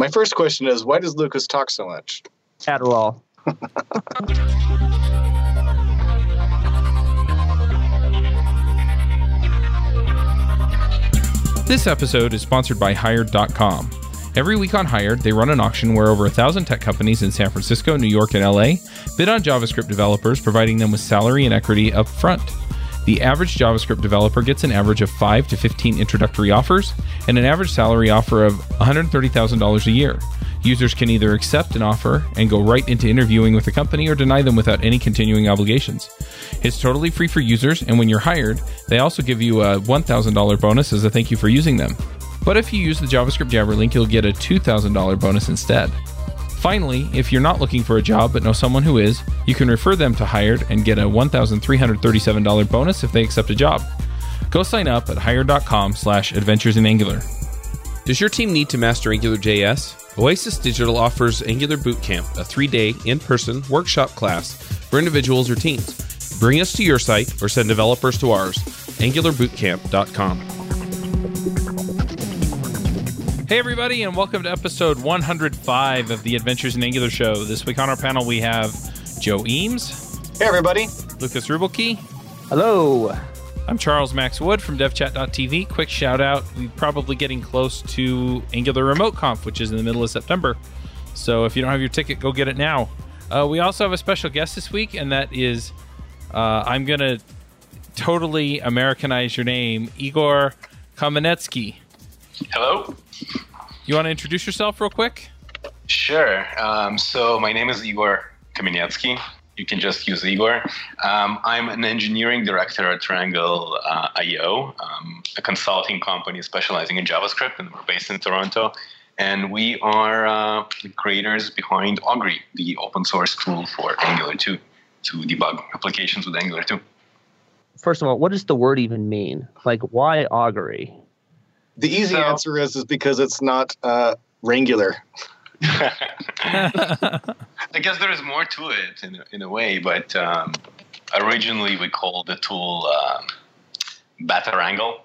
My first question is why does Lukas talk so much? Adderall. This episode is sponsored by Hired.com. Every week on Hired, they run an auction where over a thousand tech companies in San Francisco, New York, and LA bid on JavaScript developers, providing them with salary and equity up front. The average JavaScript developer gets an average of 5 to 15 introductory offers and an average salary offer of $130,000 a year. Users can either accept an offer and go right into interviewing with the company or deny them without any continuing obligations. It's totally free for users, and when you're hired, they also give you a $1,000 bonus as a thank you for using them. But if you use the JavaScript Jabber link, you'll get a $2,000 bonus instead. Finally, if you're not looking for a job but know someone who is, you can refer them to Hired and get a $1,337 bonus if they accept a job. Go sign up at hired.com slash adventures in Angular. Does your team need to master Angular JS? Oasis Digital offers Angular Bootcamp, a three day in person workshop class for individuals or teams. Bring us to your site or send developers to ours. AngularBootcamp.com. Hey, everybody, and welcome to episode 105 of the Adventures in Angular show. This week on our panel, we have Joe Eames, Hey, everybody. Lukas Ruebbelke. Hello. I'm Charles Max Wood from DevChat.tv. Quick shout out we're probably getting close to Angular Remote Conf, which is in the middle of September. So if you don't have your ticket, go get it now. Uh, we also have a special guest this week, and that is uh, I'm going to totally Americanize your name, Igor Kamenetsky. Hello. You want to introduce yourself real quick? Sure. Um, so my name is Igor Kamenetsky. You can just use Igor. Um, I'm an engineering director at Rangle uh, IO, um, a consulting company specializing in JavaScript, and we're based in Toronto. And we are uh, the creators behind Augury, the open source tool for Angular 2 to debug applications with Angular 2. First of all, what does the word even mean? Like, why augury? The easy So- answer is is because it's not uh, Rangular. I guess there is more to it in, a- in a way, but um, originally we called the tool um, Batarangle,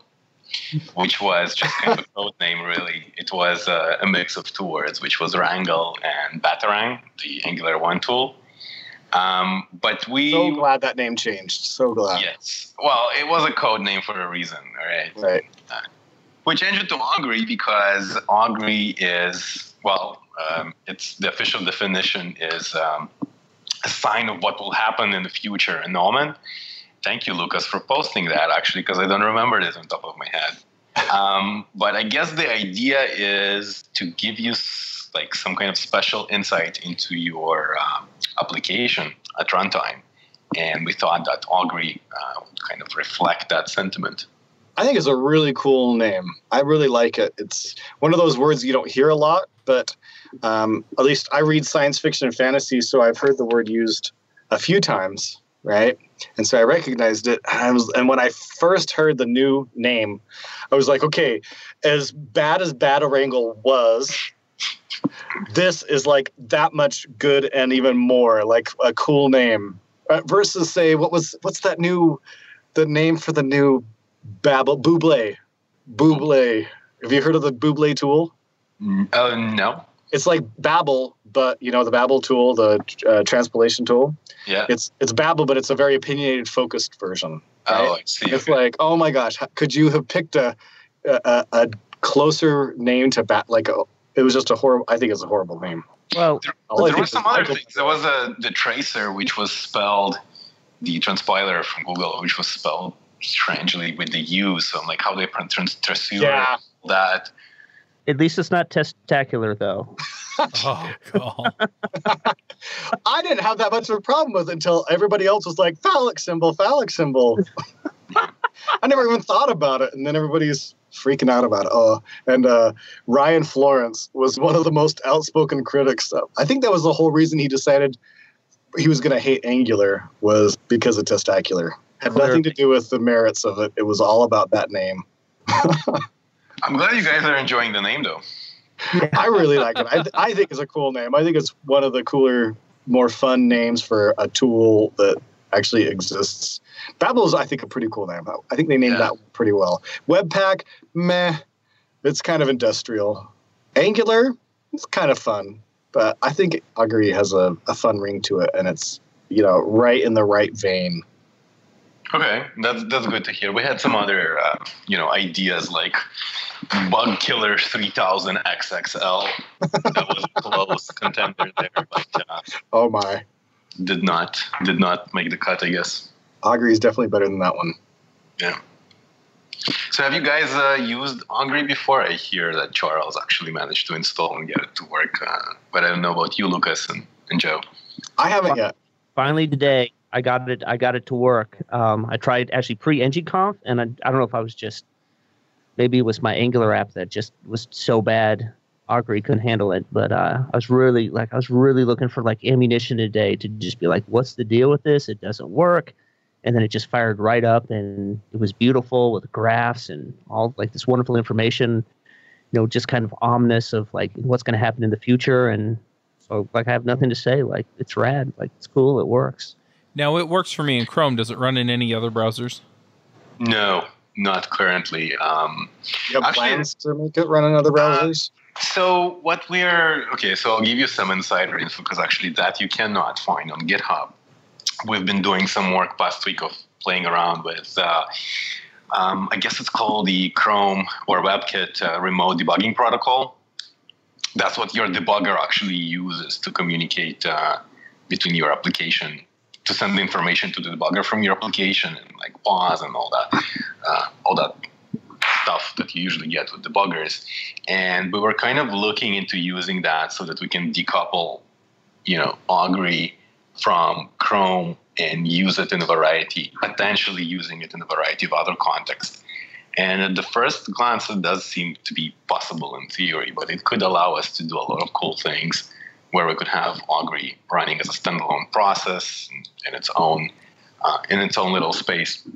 which was just kind of a code name, really. It was uh, a mix of two words, which was Rangle and Batarang, the Angular 1 tool. Um, but we. So glad that name changed. So glad. Yes. Well, it was a code name for a reason, all right? Right. we changed it to Augury because Augury is well, um, it's the official definition is um, a sign of what will happen in the future annulment. Thank you, Lukas, for posting that actually, because I don't remember this on top of my head. Um, but I guess the idea is to give you like some kind of special insight into your um, application at runtime, and we thought that Augury uh, would kind of reflect that sentiment. I think it's a really cool name. I really like it. It's one of those words you don't hear a lot, but um, at least I read science fiction and fantasy, so I've heard the word used a few times, right? And so I recognized it. And, I was, and when I first heard the new name, I was like, okay, as bad as Batarangle was, this is like that much good and even more like a cool name uh, versus say what was what's that new the name for the new Babel Buble. Buble. Have you heard of the Buble tool? Oh no. It's like Babel, but you know the Babel tool, the uh, transpilation tool. Yeah. It's it's Babel, but it's a very opinionated, focused version. Oh. I see. It's like, oh my gosh, could you have picked a a, a closer name to bat? Like a, it was just a horrible. I think it's a horrible name. Well, All I there think were some other Michael- things. There was a the Traceur, which was spelled the transpiler from Google, which was spelled strangely with the U. So I'm like, how they print trans- Traceur Yeah. that? at least it's not testacular, though. Oh, God. I didn't have that much of a problem with it until everybody else was like phallic symbol, phallic symbol. I never even thought about it, and then everybody's freaking out about it. Oh, and uh, Ryan Florence was one of the most outspoken critics. I think that was the whole reason he decided he was going to hate Angular was because of testacular. Had nothing to do with the merits of it. It was all about that name. I'm glad you guys are enjoying the name, though. I really like it. I, I think it's a cool name. I think it's one of the cooler, more fun names for a tool that actually exists. Babel is, I think, a pretty cool name. I think they named Yeah. that pretty well. Webpack, meh. It's kind of industrial. Angular, it's kind of fun, but I think Augury has a, a fun ring to it, and it's you know right in the right vein. Okay, that's that's good to hear. We had some other uh, you know ideas like Bug Killer 3000 XXL. That was a close contender there, but uh, Oh my, did not did not make the cut. I guess. Augury is definitely better than that one. Yeah. So have you guys uh, used Augury before? I hear that Charles actually managed to install and get it to work, uh, but I don't know about you, Lukas and, and Joe. I haven't yet. Finally today, I got it. I got it to work. Um, I tried actually pre-NGConf, and I, I don't know if I was just maybe it was my Angular app that just was so bad. Augury couldn't handle it, but uh, I was really like I was really looking for like ammunition today to just be like, what's the deal with this? It doesn't work, and then it just fired right up, and it was beautiful with graphs and all like this wonderful information. You know, just kind of ominous of like what's going to happen in the future, and so like I have nothing to say. Like it's rad, like it's cool, it works. Now it works for me in Chrome. Does it run in any other browsers? No, not currently. Um, You have Actually- plans to make it run in other browsers? So what we're okay. So I'll give you some insider info because actually that you cannot find on GitHub. We've been doing some work past week of playing around with. Uh, um, I guess it's called the Chrome or WebKit uh, remote debugging protocol. That's what your debugger actually uses to communicate uh, between your application to send the information to the debugger from your application and like pause and all that, uh, all that stuff that you usually get with debuggers. And we were kind of looking into using that so that we can decouple you know augury from chrome and use it in a variety potentially using it in a variety of other contexts. And at the first glance it does seem to be possible in theory but it could allow us to do a lot of cool things where we could have augury running as a standalone process in, its own uh, in its own little space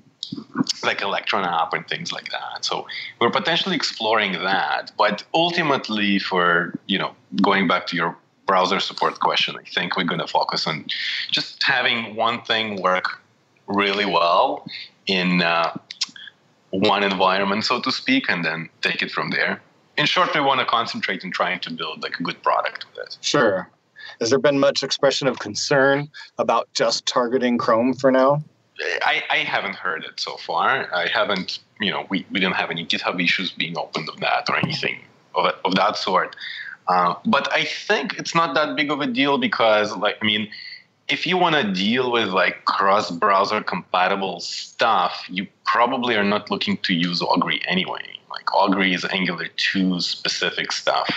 like Electron app and things like that. So we're potentially exploring that. But ultimately, for you know, going back to your browser support question, I think we're going to focus on just having one thing work really well in uh, one environment, so to speak, and then take it from there. In short, we want to concentrate on trying to build like a good product with it. Sure. Has there been much expression of concern about just targeting Chrome for now? I, I haven't heard it so far. I haven't, you know, we, we didn't have any GitHub issues being opened of that or anything of, of that sort. Uh, but I think it's not that big of a deal because, like, I mean, if you want to deal with like cross-browser compatible stuff, you probably are not looking to use Augury anyway. Augury is Angular 2 specific stuff.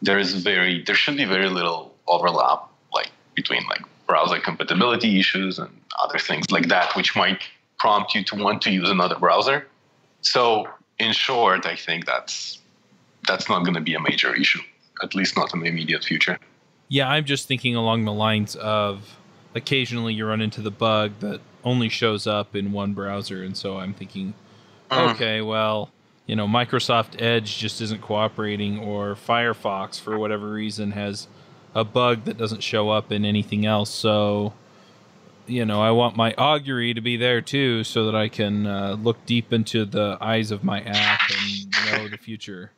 There is very, there should be very little overlap, like between like browser compatibility issues and other things like that, which might prompt you to want to use another browser. So, in short, I think that's that's not going to be a major issue, at least not in the immediate future. Yeah, I'm just thinking along the lines of occasionally you run into the bug that only shows up in one browser, and so I'm thinking, Mhm. okay, well, you know, Microsoft Edge just isn't cooperating, or Firefox for whatever reason has a bug that doesn't show up in anything else. So, you know, I want my augury to be there too, so that I can uh, look deep into the eyes of my app and know the future.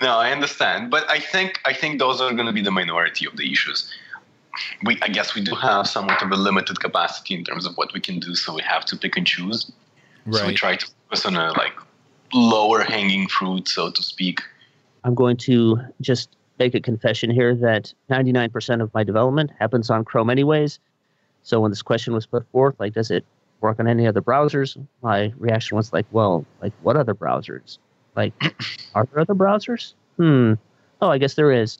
No, I understand, but I think I think those are going to be the minority of the issues. We, I guess, we do have somewhat of a limited capacity in terms of what we can do, so we have to pick and choose. Right. So we try to focus on a like lower hanging fruit, so to speak. I'm going to just make a confession here that 99% of my development happens on Chrome, anyways. So when this question was put forth, like, does it work on any other browsers? My reaction was like, well, like, what other browsers? Like, are there other browsers? Hmm. Oh, I guess there is.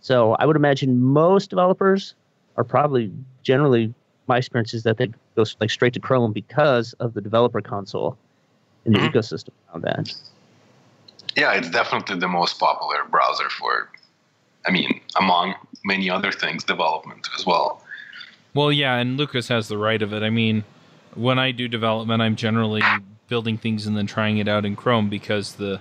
So I would imagine most developers are probably generally my experience is that they go like straight to Chrome because of the developer console in the Mhm. ecosystem around that. Yeah, it's definitely the most popular browser for, I mean, among many other things, development as well. Well, yeah, and Lukas has the right of it. I mean, when I do development, I'm generally building things and then trying it out in Chrome because the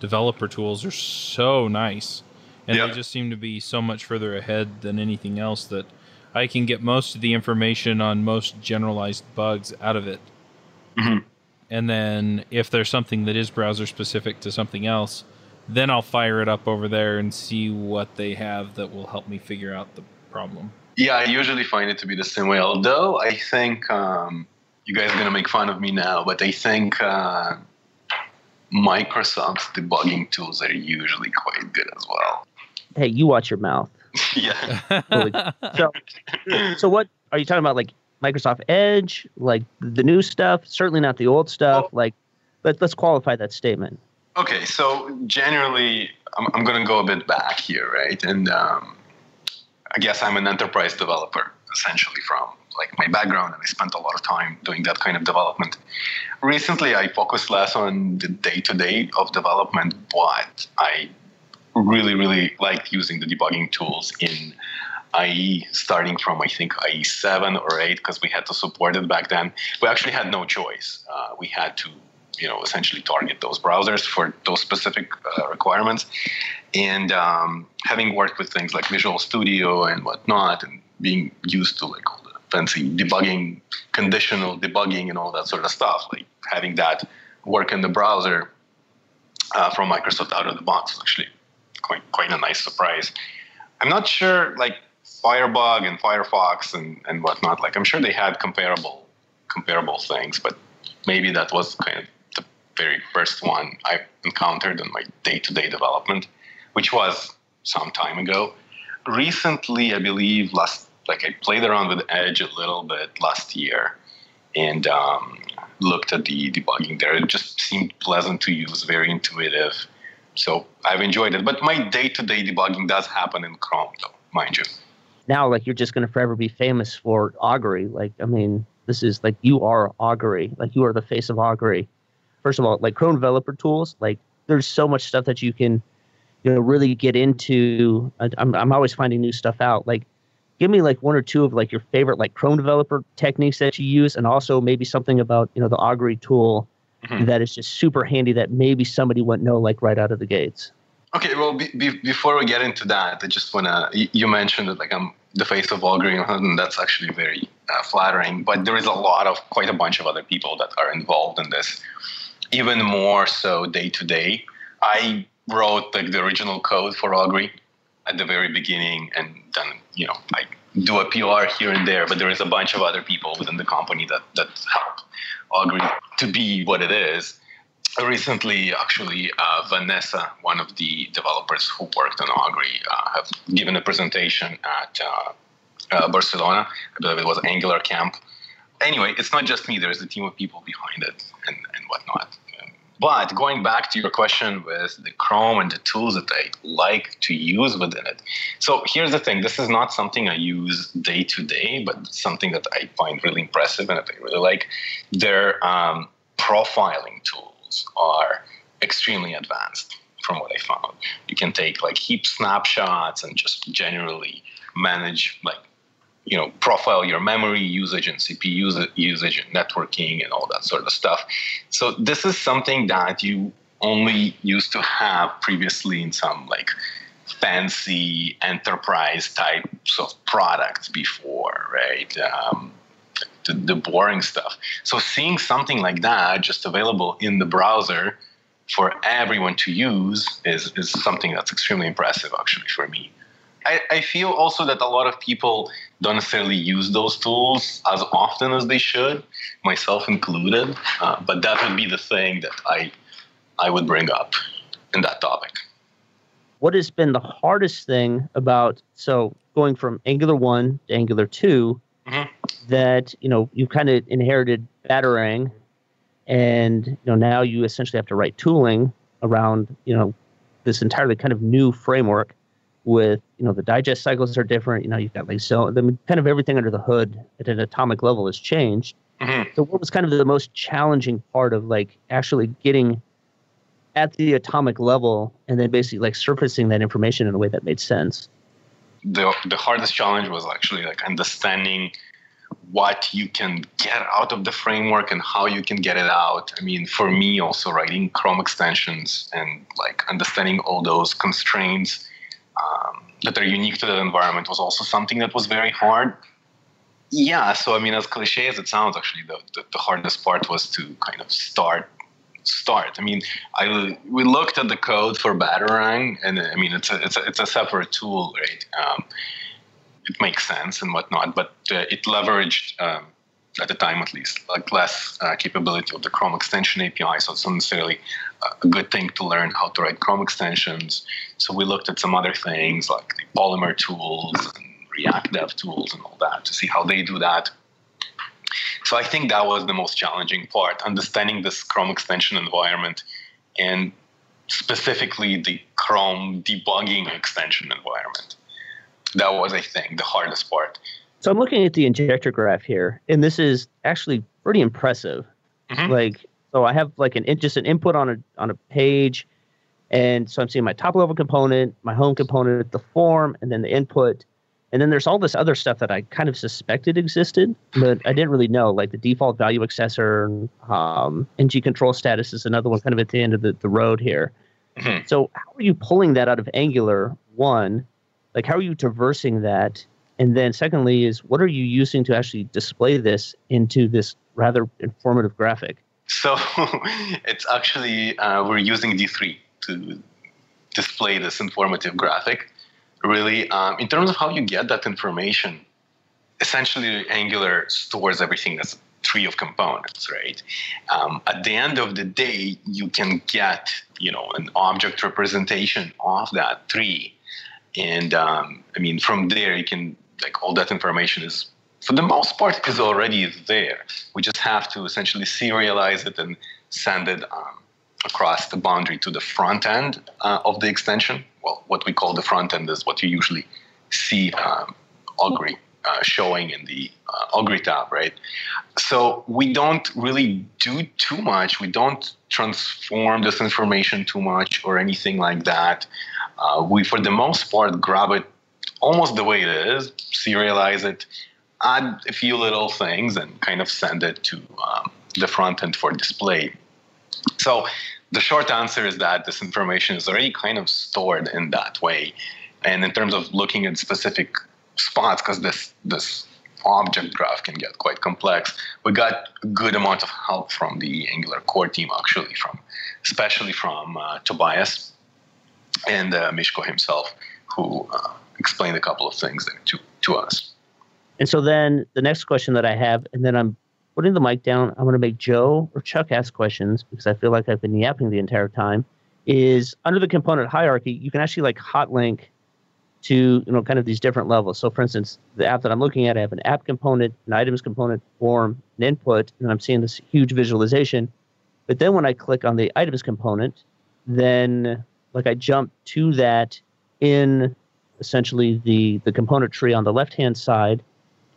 developer tools are so nice. And Yeah. they just seem to be so much further ahead than anything else that I can get most of the information on most generalized bugs out of it. Mhm. And then if there's something that is browser specific to something else, then I'll fire it up over there and see what they have that will help me figure out the problem. Yeah, I usually find it to be the same way. Although I think um, you guys are gonna make fun of me now, but I think uh, Microsoft's debugging tools are usually quite good as well. Hey, you watch your mouth. yeah. So, so what are you talking about? Like Microsoft Edge, like the new stuff? Certainly not the old stuff. Well- like, let, let's qualify that statement. Okay, so generally, I'm, I'm going to go a bit back here, right? And um, I guess I'm an enterprise developer, essentially, from like my background, and I spent a lot of time doing that kind of development. Recently, I focused less on the day to day of development, but I really, really liked using the debugging tools in IE, starting from I think IE 7 or 8, because we had to support it back then. We actually had no choice. Uh, we had to you know essentially target those browsers for those specific uh, requirements and um, having worked with things like visual studio and whatnot and being used to like all the fancy debugging conditional debugging and all that sort of stuff like having that work in the browser uh, from microsoft out of the box was actually quite quite a nice surprise i'm not sure like firebug and firefox and, and whatnot like i'm sure they had comparable comparable things but maybe that was kind of the very first one I encountered in my day-to-day development, which was some time ago. Recently, I believe last like I played around with Edge a little bit last year, and um, looked at the debugging there. It just seemed pleasant to use, very intuitive. So I've enjoyed it. But my day-to-day debugging does happen in Chrome, though, mind you. Now, like you're just going to forever be famous for Augury. Like, I mean, this is like you are Augury. Like you are the face of Augury. First of all, like Chrome developer tools, like there's so much stuff that you can, you know, really get into. I'm I'm always finding new stuff out. Like, give me like one or two of like your favorite like Chrome developer techniques that you use, and also maybe something about you know the Augury tool Mhm. that is just super handy that maybe somebody wouldn't know like right out of the gates. Okay, well, be, be, before we get into that, I just want to. You mentioned that like I'm the face of Augury, and that's actually very uh, flattering. But there is a lot of quite a bunch of other people that are involved in this, even more so day to day. I wrote like the original code for Augury at the very beginning, and then you know I do a PR here and there. But there is a bunch of other people within the company that that help Augury to be what it is recently, actually, uh, Vanessa, one of the developers who worked on Augury, uh, have given a presentation at uh, uh, Barcelona. I believe it was Angular Camp. Anyway, it's not just me. There's a team of people behind it and, and whatnot. Um, But going back to your question with the Chrome and the tools that I like to use within it. So here's the thing this is not something I use day to day, but something that I find really impressive and that I really like. Their um, profiling are extremely advanced from what I found. You can take like heap snapshots and just generally manage like you know profile your memory usage and CPU usage and networking and all that sort of stuff. So this is something that you only used to have previously in some like fancy enterprise types of products before, right? Um, the, the boring stuff. So seeing something like that just available in the browser for everyone to use is, is something that's extremely impressive actually for me. I, I feel also that a lot of people don't necessarily use those tools as often as they should, myself included. Uh, but that would be the thing that I I would bring up in that topic. what has been the hardest thing about so going from Angular one to Angular 2 Mhm. that you know you kind of inherited Batarang, and you know now you essentially have to write tooling around you know this entirely kind of new framework with you know the digest cycles are different. You know you've got like so I mean, kind of everything under the hood at an atomic level has changed. Mhm. So what was kind of the most challenging part of like actually getting at the atomic level and then basically like surfacing that information in a way that made sense. The the hardest challenge was actually like understanding what you can get out of the framework and how you can get it out. I mean, for me, also writing Chrome extensions and like understanding all those constraints um, that are unique to that environment was also something that was very hard. Yeah, so I mean, as cliche as it sounds, actually, the, the, the hardest part was to kind of start start. I mean, I we looked at the code for Batarang, and I mean, it's a it's a, it's a separate tool, right? Um, it makes sense and whatnot, but uh, it leveraged. Um, at the time, at least, like less uh, capability of the Chrome extension API, so it's not necessarily a good thing to learn how to write Chrome extensions. So we looked at some other things like the Polymer tools and React Dev tools and all that to see how they do that. So I think that was the most challenging part, understanding this Chrome extension environment and specifically the Chrome debugging extension environment. That was, I think, the hardest part. So I'm looking at the injector graph here, and this is actually pretty impressive. Mm-hmm. Like, so I have like an just an input on a on a page, and so I'm seeing my top level component, my home component, the form, and then the input. And then there's all this other stuff that I kind of suspected existed, but I didn't really know, like the default value accessor, um, ng control status is another one kind of at the end of the, the road here. Mm-hmm. So how are you pulling that out of Angular, one? Like how are you traversing that? And then secondly is what are you using to actually display this into this rather informative graphic? So it's actually, uh, we're using D3 to display this informative graphic really. Um, in terms of how you get that information, essentially Angular stores everything a tree of components, right? Um, at the end of the day, you can get you know an object representation of that tree, and um, I mean from there you can like all that information is for the most part is already there. We just have to essentially serialize it and send it um, across the boundary to the front end uh, of the extension. Well, what we call the front end is what you usually see um, Augury uh, showing in the uh, Augury tab, right? So we don't really do too much. We don't transform this information too much or anything like that. Uh, we, for the most part, grab it almost the way it is, serialize it, add a few little things, and kind of send it to um, the front end for display. So the short answer is that this information is already kind of stored in that way. And in terms of looking at specific spots, because this this object graph can get quite complex, we got a good amount of help from the Angular core team, actually, from especially from uh, Tobias and uh, Miško himself, who uh, explained a couple of things there to to us. And so then the next question that I have, and then I'm putting the mic down. I'm going to make Joe or Chuck ask questions because I feel like I've been yapping the entire time. Is under the component hierarchy, you can actually like hot link to you know kind of these different levels. So for instance, the app that I'm looking at, I have an app component, an items component, form, an input, and I'm seeing this huge visualization. But then when I click on the items component, then like I jump to that in essentially the the component tree on the left hand side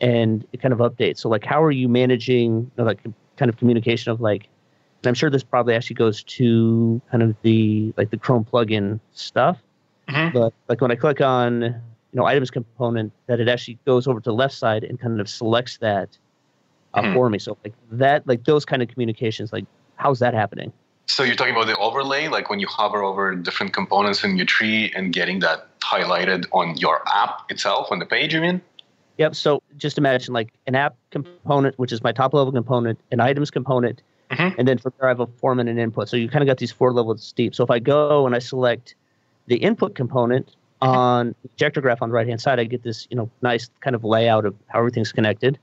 and it kind of updates. So like, how are you managing you know, like kind of communication of like, and I'm sure this probably actually goes to kind of the like the Chrome plugin stuff. Mm-hmm. But like when I click on you know items component, that it actually goes over to the left side and kind of selects that uh, mm-hmm. for me. So like that, like those kind of communications, like how's that happening? So you're talking about the overlay, like when you hover over different components in your tree and getting that highlighted on your app itself on the page. You mean? Yep. So just imagine like an app component, which is my top level component, an items component, mm-hmm. and then from there I have a form and an input. So you kind of got these four levels deep. So if I go and I select the input component mm-hmm. on the injector graph on the right hand side, I get this you know nice kind of layout of how everything's connected.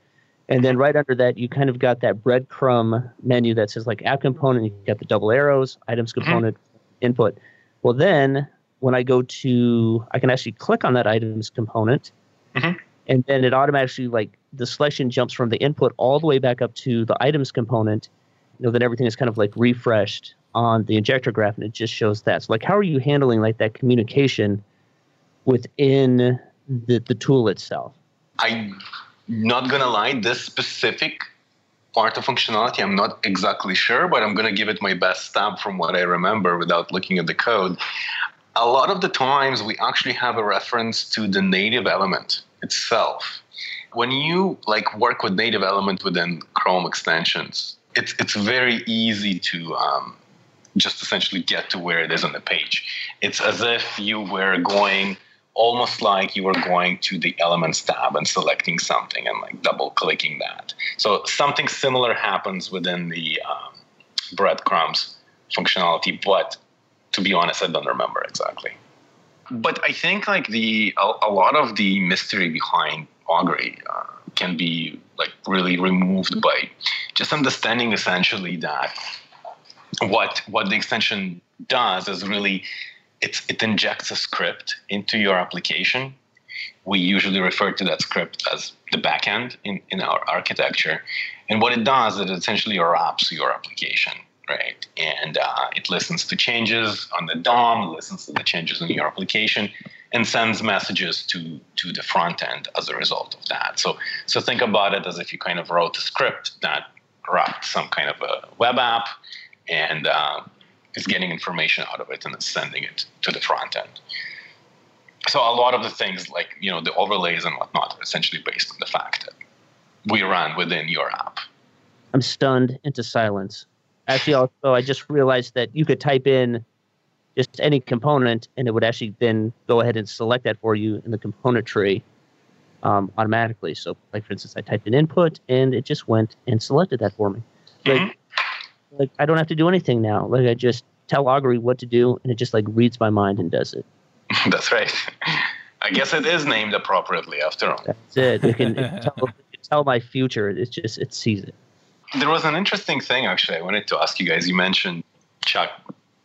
And then right under that, you kind of got that breadcrumb menu that says like app component. You got the double arrows, items mm-hmm. component, mm-hmm. input. Well, then when I go to, I can actually click on that items component. Mm-hmm and then it automatically like the selection jumps from the input all the way back up to the items component. You know then everything is kind of like refreshed on the injector graph and it just shows that. So like how are you handling like that communication within the, the tool itself? I'm not gonna lie this specific part of functionality i'm not exactly sure but i'm gonna give it my best stab from what i remember without looking at the code. A lot of the times we actually have a reference to the native element itself. When you like work with native element within Chrome extensions, it's it's very easy to um, just essentially get to where it is on the page. It's as if you were going almost like you were going to the elements tab and selecting something and like double clicking that. So something similar happens within the um, breadcrumbs functionality, but to be honest, I don't remember exactly. But I think like the a, a lot of the mystery behind Augury uh, can be like really removed by just understanding essentially that what what the extension does is really it, it injects a script into your application. We usually refer to that script as the backend in, in our architecture. And what it does, is it essentially wraps your application, right? And uh, it listens to changes on the DOM, listens to the changes in your application, and sends messages to, to the front end as a result of that. So, so think about it as if you kind of wrote a script that wrapped some kind of a web app and uh, is getting information out of it and is sending it to the front end. So a lot of the things like you know the overlays and whatnot are essentially based on the fact that we run within your app. I'm stunned into silence. Actually, also, I just realized that you could type in just any component and it would actually then go ahead and select that for you in the component tree um, automatically. So, like for instance, I typed in input and it just went and selected that for me. Like, mm-hmm. like I don't have to do anything now. Like I just tell Augury what to do and it just like reads my mind and does it. That's right. I guess it is named appropriately after all. That's it. You can, tell, you can tell my future. It's just it sees it. There was an interesting thing actually. I wanted to ask you guys. You mentioned Chuck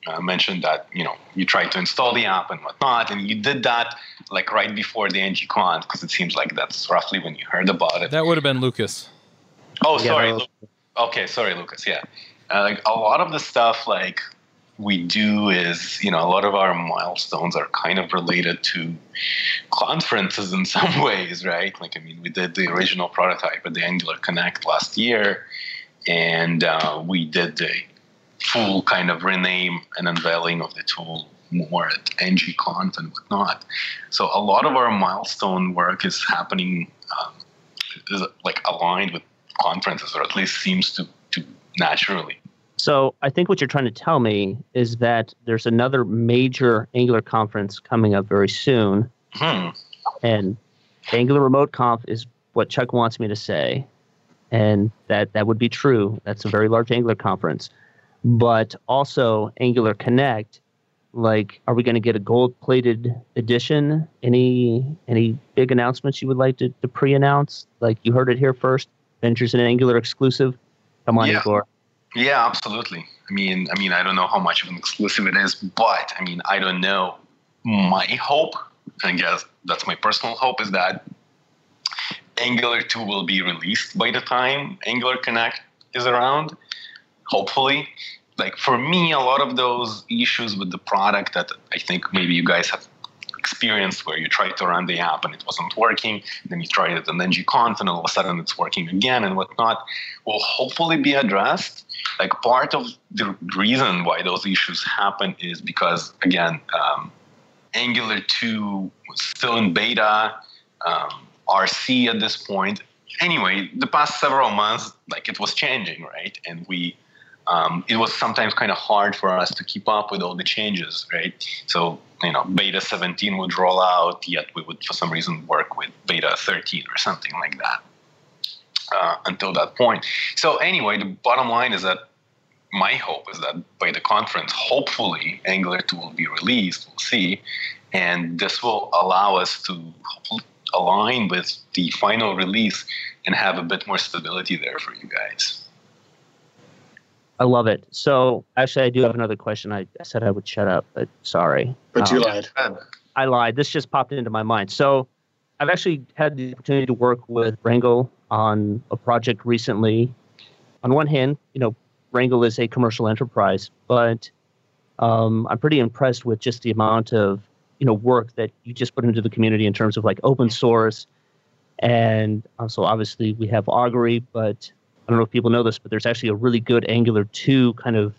uh, mentioned that you know you tried to install the app and whatnot, and you did that like right before the ngconf because it seems like that's roughly when you heard about it. That would have been Lukas. Oh, sorry. Yeah, okay, sorry, Lukas. Yeah, uh, like a lot of the stuff like we do is, you know, a lot of our milestones are kind of related to conferences in some ways, right? Like, I mean, we did the original prototype at the Angular Connect last year, and uh, we did the full kind of rename and unveiling of the tool more at ngconf and whatnot. So a lot of our milestone work is happening, um, is like aligned with conferences, or at least seems to, to naturally so I think what you're trying to tell me is that there's another major Angular conference coming up very soon. Hmm. And Angular Remote Conf is what Chuck wants me to say. And that, that would be true. That's a very large Angular conference. But also Angular Connect, like, are we going to get a gold plated edition? Any any big announcements you would like to, to pre announce? Like you heard it here first. Ventures in Angular exclusive. Come on, yeah. Igor. Yeah, absolutely. I mean, I mean, I don't know how much of an exclusive it is, but I mean, I don't know. My hope, I guess that's my personal hope, is that Angular 2 will be released by the time Angular Connect is around. Hopefully, like for me, a lot of those issues with the product that I think maybe you guys have experienced where you tried to run the app and it wasn't working, then you tried it on ngconf and all of a sudden it's working again and whatnot, will hopefully be addressed. Like part of the reason why those issues happen is because again, um, Angular 2 was still in beta, um, RC at this point. Anyway, the past several months, like it was changing, right? And we um, it was sometimes kind of hard for us to keep up with all the changes, right? So, you know, beta 17 would roll out, yet we would, for some reason, work with beta 13 or something like that uh, until that point. So, anyway, the bottom line is that my hope is that by the conference, hopefully, Angular 2 will be released. We'll see. And this will allow us to align with the final release and have a bit more stability there for you guys. I love it. So actually, I do have another question. I, I said I would shut up, but sorry. But um, you lied. I lied. This just popped into my mind. So I've actually had the opportunity to work with Rangle on a project recently. On one hand, you know, Rangle is a commercial enterprise, but um, I'm pretty impressed with just the amount of you know work that you just put into the community in terms of like open source, and also obviously we have Augury, but I don't know if people know this, but there's actually a really good Angular 2 kind of.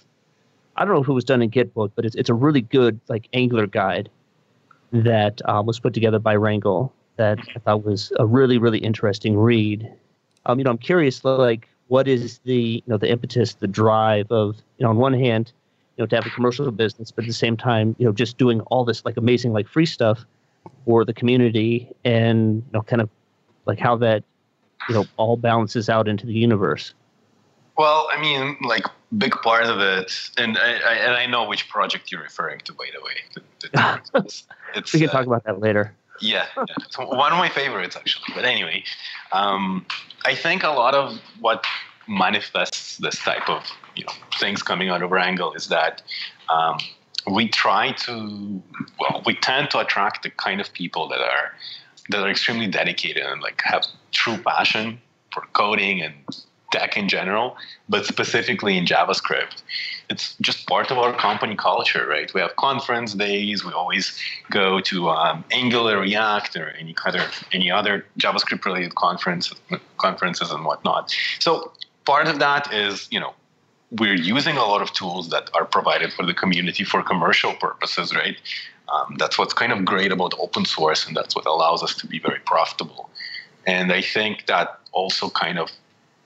I don't know if it was done in Gitbook, but it's it's a really good like Angular guide that uh, was put together by Rangle that I thought was a really really interesting read. Um, you know, I'm curious like what is the you know the impetus, the drive of you know on one hand, you know to have a commercial business, but at the same time you know just doing all this like amazing like free stuff for the community and you know kind of like how that you know all balances out into the universe. Well, I mean, like big part of it, and I, I and I know which project you're referring to. By the way, the, the, it's, it's We can uh, talk about that later. Yeah, yeah. It's one of my favorites actually. But anyway, um, I think a lot of what manifests this type of you know things coming out of Rangle is that um, we try to well, we tend to attract the kind of people that are that are extremely dedicated and like have true passion for coding and tech in general, but specifically in JavaScript. It's just part of our company culture, right? We have conference days. We always go to um, Angular, React, or any other any other JavaScript-related conference conferences and whatnot. So part of that is, you know, we're using a lot of tools that are provided for the community for commercial purposes, right? Um, that's what's kind of great about open source, and that's what allows us to be very profitable. And I think that also kind of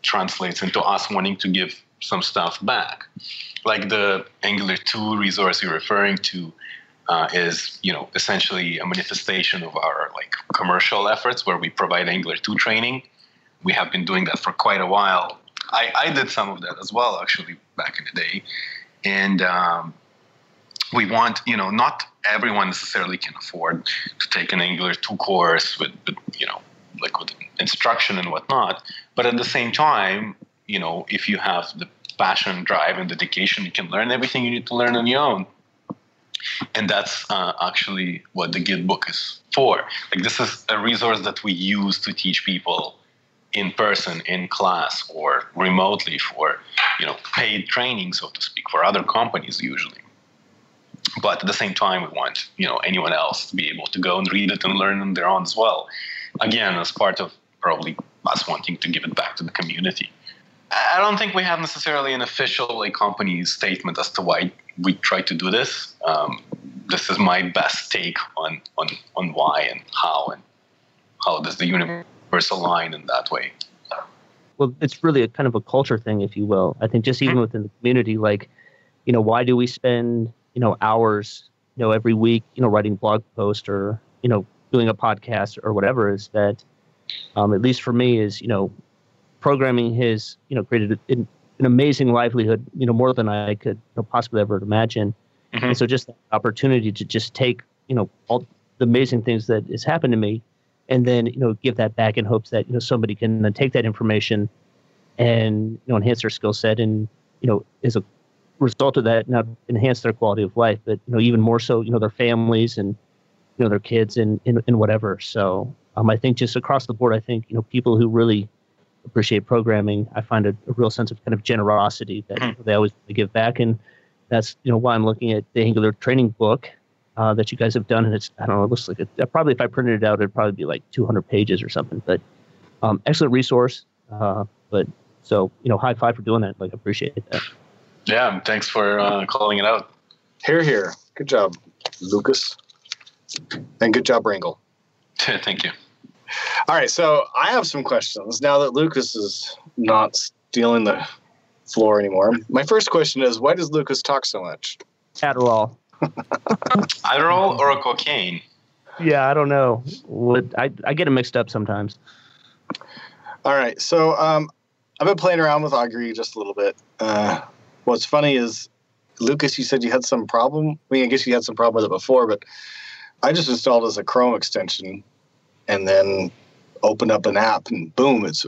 translates into us wanting to give some stuff back. Like the Angular 2 resource you're referring to uh, is, you know, essentially a manifestation of our like commercial efforts where we provide Angular 2 training. We have been doing that for quite a while. I, I did some of that as well, actually, back in the day. And um, we want, you know, not everyone necessarily can afford to take an Angular 2 course with, with you know, like with instruction and whatnot. But at the same time, you know, if you have the passion, drive, and dedication, you can learn everything you need to learn on your own. And that's uh, actually what the Git book is for. Like this is a resource that we use to teach people in person, in class, or remotely for, you know, paid training, so to speak, for other companies usually. But at the same time, we want you know anyone else to be able to go and read it and learn on their own as well. Again, as part of probably us wanting to give it back to the community. I don't think we have necessarily an official like company statement as to why we try to do this. Um, this is my best take on on on why and how and how does the universe align in that way. Well, it's really a kind of a culture thing, if you will. I think just even within the community, like, you know, why do we spend you know hours, you know, every week, you know, writing blog posts or you know doing a podcast or whatever? Is that um, at least for me, is you know, programming has you know created an, an amazing livelihood, you know, more than I could you know, possibly ever imagine. Mhm. And so, just the opportunity to just take you know all the amazing things that has happened to me, and then you know give that back in hopes that you know somebody can then take that information and you know enhance their skill set and you know as a result of that not enhance their quality of life but you know even more so you know their families and you know their kids and and, and whatever. So um, i think just across the board i think you know people who really appreciate programming i find a, a real sense of kind of generosity that Mhm. they always give back. And that's you know why i'm looking at the angular training book uh, that you guys have done and it's i don't know it looks like it probably if i printed it out it'd probably be like 200 pages or something but um, excellent resource uh, but so you know high five for doing that like appreciate that Yeah, thanks for uh, calling it out. Here, here. Good job, Lukas. And good job, Rangle. Thank you. All right, so I have some questions now that Lukas is not stealing the floor anymore. My first question is why does Lukas talk so much? adderall Adderall or a cocaine? yeah i don't know what i, I get it mixed up sometimes All right, so um, I've been playing around with Augury just a little bit. Uh, what's funny is, Lukas, you said you had some problem. I mean, I guess you had some problem with it before, but I just installed it as a Chrome extension and then opened up an app, and boom, it's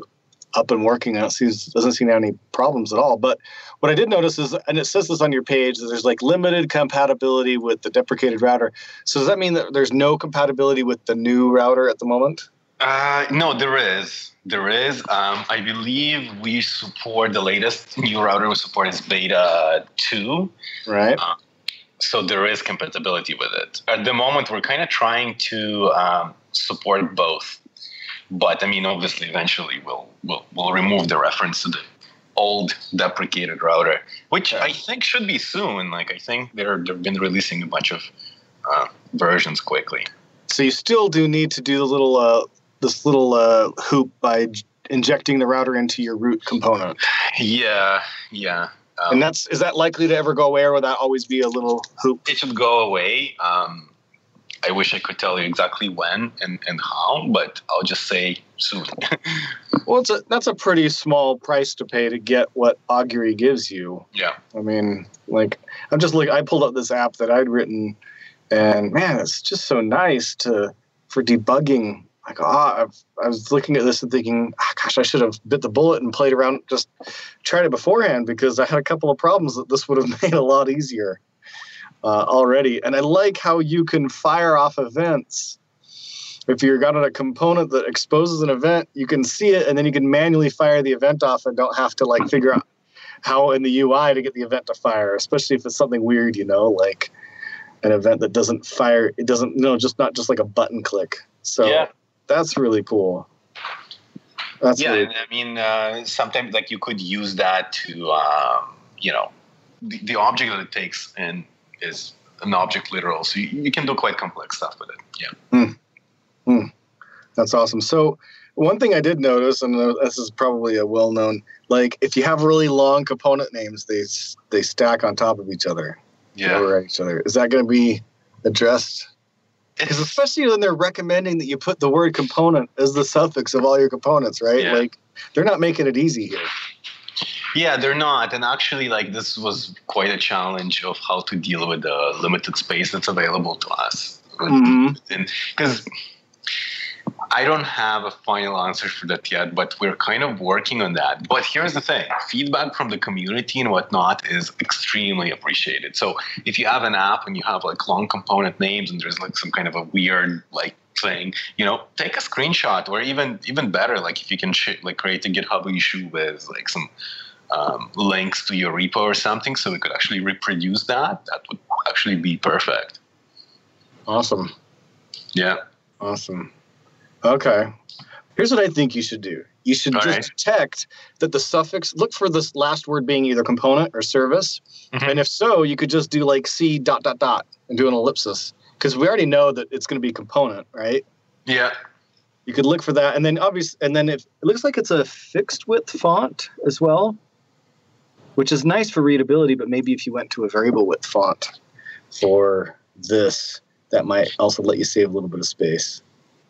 up and working. And it seems doesn't seem to have any problems at all. But what I did notice is, and it says this on your page, that there's like limited compatibility with the deprecated router. So does that mean that there's no compatibility with the new router at the moment? Uh, no, there is. There is. Um, I believe we support the latest new router we support is beta 2. Right. So there is compatibility with it. At the moment, we're kind of trying to um, support both. But I mean, obviously, eventually we'll, we'll, we'll remove the reference to the old deprecated router, which I think should be soon. Like, I think they're, they've been releasing a bunch of uh, versions quickly. So you still do need to do the little uh, this little uh, hoop by injecting the router into your root component, Yeah, yeah. Um, and that's is that likely to ever go away, or will that always be a little hoop? it should go away. Um, I wish I could tell you exactly when and, and how, but I'll just say soon. Well, it's a, that's a pretty small price to pay to get what Augury gives you. yeah. I mean, like I'm just like I pulled up this app that I'd written, and man, it's just so nice to for debugging. Like, ah, I've, I was looking at this and thinking, ah, gosh, I should have bit the bullet and played around, just tried it beforehand because I had a couple of problems that this would have made a lot easier uh, already. And I like how you can fire off events. If you're got a component that exposes an event, you can see it, and then you can manually fire the event off, and don't have to like figure out how in the UI to get the event to fire, especially if it's something weird, you know, like an event that doesn't fire. It doesn't, no, just not just like a button click. So Yeah. that's really cool. That's yeah, really, I mean, uh, sometimes like you could use that to, um, you know, the, the object that it takes and is an object literal, so you, you can do quite complex stuff with it. Yeah. that's awesome. So one thing I did notice, and uh, this is probably a well-known, like if you have really long component names, they they stack on top of each other, Yeah. over each other. Is that going to be addressed? Because especially when they're recommending that you put the word component as the suffix of all your components, right? Yeah. Like they're not making it easy here. Yeah, they're not. And actually, like, this was quite a challenge of how to deal with the limited space that's available to us. Mm-hmm. Because I don't have a final answer for that yet, but we're kind of working on that. But here's the thing feedback from the community and whatnot is extremely appreciated. So if you have an app and you have like long component names and there's like some kind of a weird like thing, you know, take a screenshot or even even better, like if you can sh- like create a GitHub issue with like some um, links to your repo or something so we could actually reproduce that, that would actually be perfect. Awesome. Yeah. Awesome. Okay. Here's what I think you should do. You should All just right. detect that the suffix, look for this last word being either component or service. Mhm. And if so, you could just do like C dot dot dot and do an ellipsis. Because we already know that it's going to be component, right? Yeah. You could look for that. And then obviously, and then if it looks like it's a fixed width font as well, which is nice for readability, but maybe if you went to a variable width font for this, that might also let you save a little bit of space.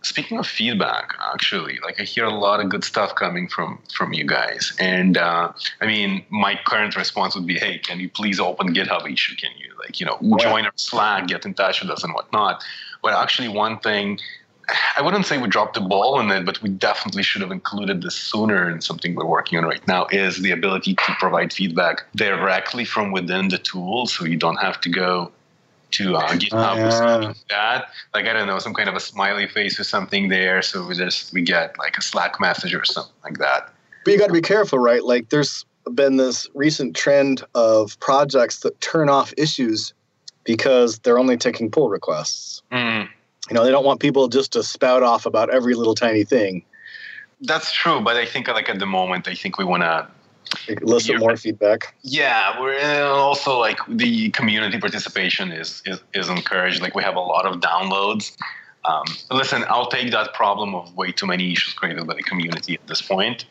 speaking of feedback actually like i hear a lot of good stuff coming from from you guys. And uh, i mean my current response would be hey can you please open github issue? Can you like you know join our slack get in touch with us and whatnot? But actually one thing i wouldn't say we dropped the ball on it but we definitely should have included this sooner and something we're working on right now is the ability to provide feedback directly from within the tool so you don't have to go to uh, github or something like that like I don't know, some kind of a smiley face or something there. So we just we get like a Slack message or something like that. But you got to be careful, right? Like, there's been this recent trend of projects that turn off issues because they're only taking pull requests. Mm, You know, they don't want people just to spout off about every little tiny thing. that's true, but I think like at the moment, I think we want to. listen more feedback. Yeah, we're also like the community participation is, is is encouraged. Like we have a lot of downloads. Um, listen, I'll take that problem of way too many issues created by the community at this point,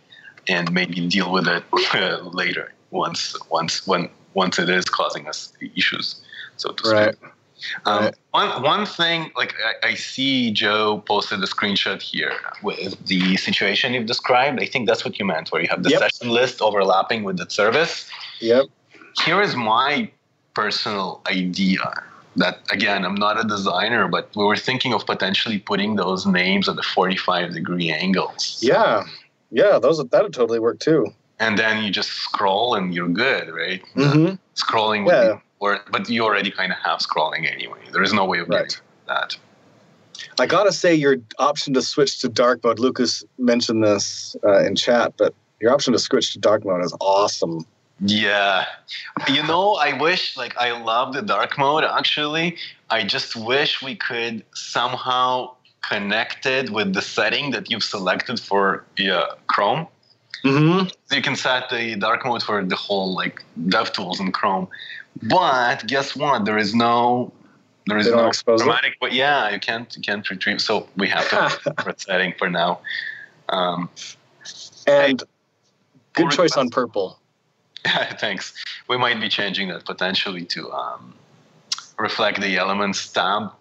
and maybe deal with it uh, later once once when once it is causing us issues. So to speak. Um, Right. One one thing, like I, I see Joe posted a screenshot here with the situation you've described. I think that's what you meant, where you have the Yep. session list overlapping with the service. Yep. Here is my personal idea. That again, I'm not a designer, but we were thinking of potentially putting those names at the 45 degree angles. Yeah. Yeah. Those that would totally work too. And then you just scroll and you're good, right? Mm-hmm. Scrolling Yeah. Or but you already kind of have scrolling anyway. There is no way of Right. getting that. I gotta say, your option to switch to dark mode. Lukas mentioned this uh, in chat, but your option to switch to dark mode is awesome. Yeah. You know, I wish, like, I love the dark mode actually. I just wish we could somehow connect it with the setting that you've selected for yeah, Chrome. Mm-hmm. So you can set the dark mode for the whole, like, DevTools in Chrome. But guess what? There is no. There is They no expose dramatic, but yeah, you can't you can't retrieve. So we have to have a separate setting for now. Um, And good choice on purple. Thanks. We might be changing that potentially to um, reflect the elements tab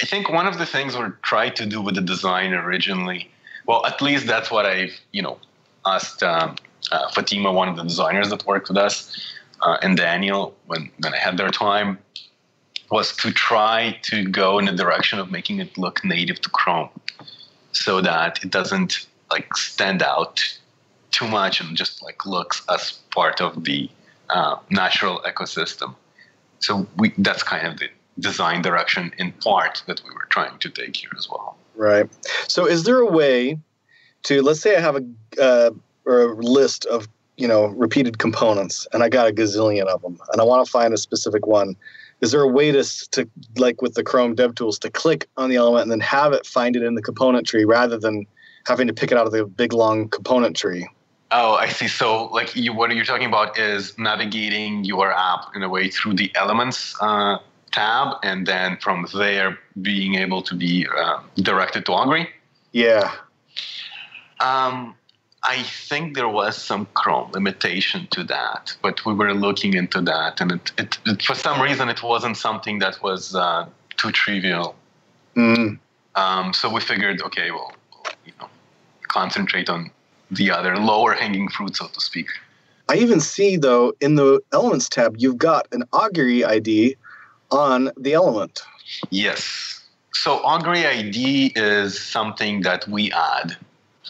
I think one of the things we tried to do with the design originally, well, at least that's what I've, you know, asked um, uh, Fatima, one of the designers that worked with us, uh, and Daniel, when, when I had their time, was to try to go in the direction of making it look native to Chrome so that it doesn't like stand out too much and just like looks as part of the uh, natural ecosystem. So we that's kind of the design direction in part that we were trying to take here as well. Right. So is there a way to let's say I have a uh, or a list of you know repeated components and I got a gazillion of them and I want to find a specific one. Is there a way to to like with the Chrome DevTools to click on the element and then have it find it in the component tree rather than having to pick it out of the big long component tree? Oh, I see. So, like, you, what you're talking about is navigating your app in a way through the Elements uh, tab, and then from there being able to be uh, directed to Augury. Yeah. Um, I think there was some Chrome limitation to that, but we were looking into that, and it, it, it for some reason it wasn't something that was uh, too trivial. Mm. Um, so we figured, okay, well, you know, concentrate on the other lower hanging fruit, so to speak. I even see though in the Elements tab you've got an Augury ID on the element. Yes. So Augury ID is something that we add.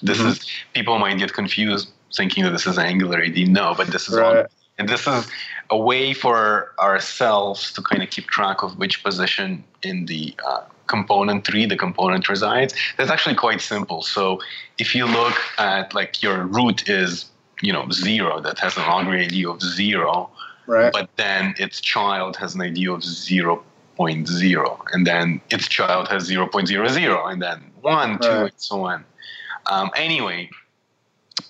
This Mhm. is people might get confused thinking that this is Angular ID. No, but this is Right. Augury. and this is a way for ourselves to kind of keep track of which position in the uh, component tree the component resides. That's actually quite simple. So if you look at like your root is you know zero that has an Augury ID of zero, Right. but then its child has an ID of 0.0, and then its child has 0.00, and then 1, 2, and so on. Um, anyway,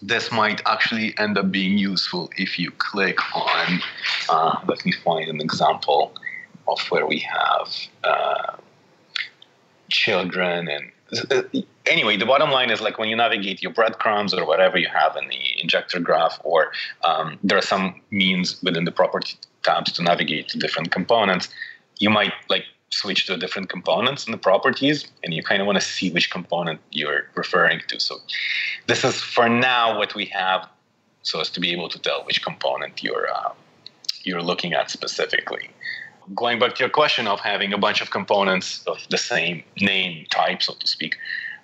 this might actually end up being useful if you click on, uh, let me find an example of where we have uh, children and anyway the bottom line is like when you navigate your breadcrumbs or whatever you have in the injector graph or um, there are some means within the property tabs to navigate to different components you might like switch to different components in the properties and you kind of want to see which component you're referring to. So this is for now what we have so as to be able to tell which component you're uh, you're looking at specifically. Going back to your question of having a bunch of components of the same name type so to speak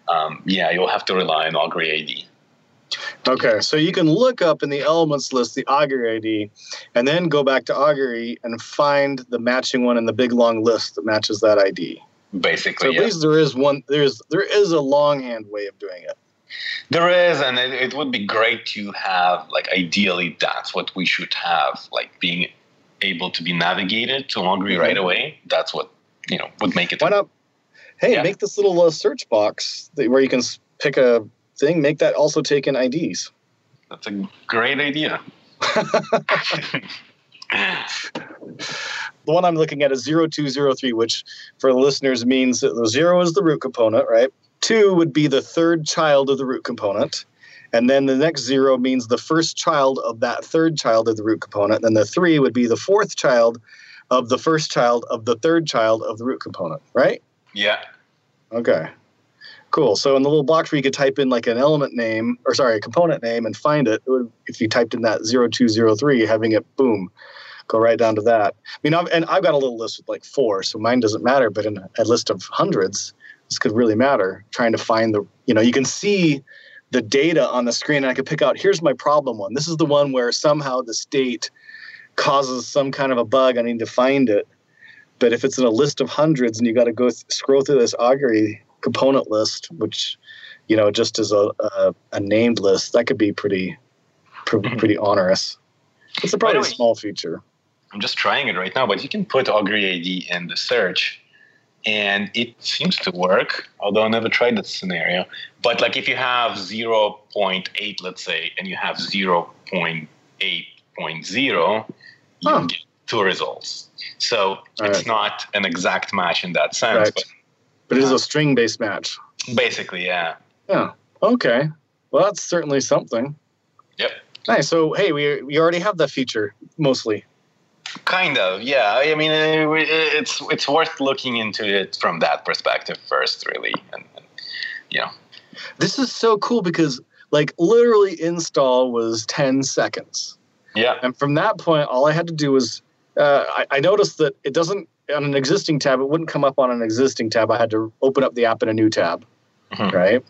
um, yeah you'll have to rely on augury id Okay, so you can look up in the elements list the Augury ID, and then go back to Augury and find the matching one in the big long list that matches that ID. Basically. So at yeah. least there is one. There's there is a longhand way of doing it. There is, and it, it would be great to have, like, ideally, that's what we should have, like, being able to be navigated to Augury Mhm. right away. That's what, you know, would make it. Why not? Hey, Yeah. make this little uh, search box that, where you can pick a thing. Make that also take in IDs. That's a great idea. The one I'm looking at is 0203, which for the listeners means that the zero is the root component, right? Two would be the third child of the root component. And then the next zero means the first child of that third child of the root component. Then the three would be the fourth child of the first child of the third child of the root component, right? yeah. Okay. Cool. So in the little box where you could type in like an element name, or sorry, a component name and find it, it would, if you typed in that 0203, having it boom, go right down to that. I mean, I've, and I've got a little list with like four, so mine doesn't matter, but in a list of hundreds, this could really matter. Trying to find the, you know, you can see the data on the screen and I could pick out, here's my problem one. This is the one where somehow the state causes some kind of a bug. I need to find it. But if it's in a list of hundreds and you got to go th- scroll through this augury component list, which you know just as a, a, a named list, that could be pretty pr- mm-hmm. pretty onerous. It's a probably a small feature. I'm just trying it right now, but you can put Augury ID in the search, and it seems to work. Although I never tried that scenario. But like if you have 0.8, let's say, and you have 0.8.0, you Huh. get two results. So All it's right. not an exact match in that sense, Right. But it is a string based match. basically, yeah. Yeah. Okay. Well, that's certainly something. Yep. Nice. So hey, we we already have that feature mostly. Kind of, yeah. I mean, it's it's worth looking into it from that perspective first, really, and, and you know. This is so cool because like literally install was 10 seconds. Yeah. And from that point, all I had to do was uh, I, I, noticed that it doesn't on an existing tab, it wouldn't come up on an existing tab. I had to open up the app in a new tab. Mm-hmm. Right.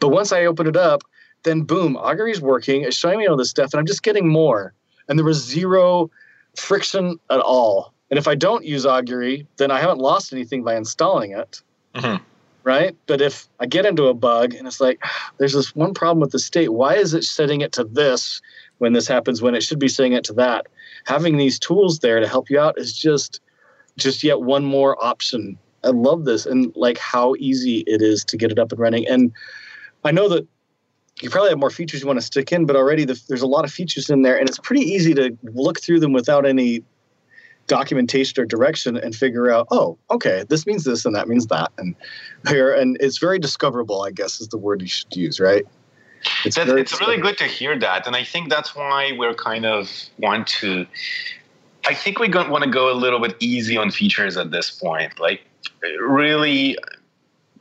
But once I open it up, then boom, Augury's working. It's showing me all this stuff, and I'm just getting more. And there was zero friction at all. And if I don't use Augury, then I haven't lost anything by installing it. Mm-hmm right? But if I get into a bug and it's like, there's this one problem with the state, why is it setting it to this when this happens when it should be setting it to that? Having these tools there to help you out is just just yet one more option. I love this and like how easy it is to get it up and running. And I know that you probably have more features you want to stick in, but already the, there's a lot of features in there, and it's pretty easy to look through them without any documentation or direction and figure out, oh, okay, this means this and that means that, and here, and it's very discoverable. I guess is the word you should use, right? It's, it's really good to hear that, and I think that's why we're kind of want to. I think we want to go a little bit easy on features at this point. Like, really,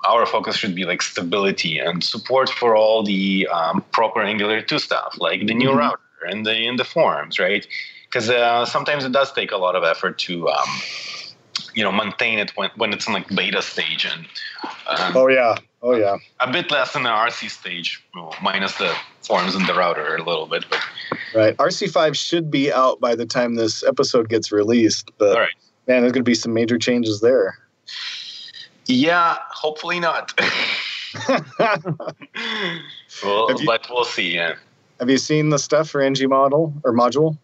our focus should be like stability and support for all the um, proper Angular 2 stuff, like the new mm-hmm. router and the in the forms, right? because uh, sometimes it does take a lot of effort to um, you know maintain it when, when it's in like beta stage and um, oh yeah oh yeah. A bit less in the rc stage. Well, minus the forms in the router a little bit but right. Rc5 should be out by the time this episode gets released but right. man there's going to be some major changes there. Yeah hopefully not. Well you, but we'll see yeah. Have you seen the stuff for ng model or module?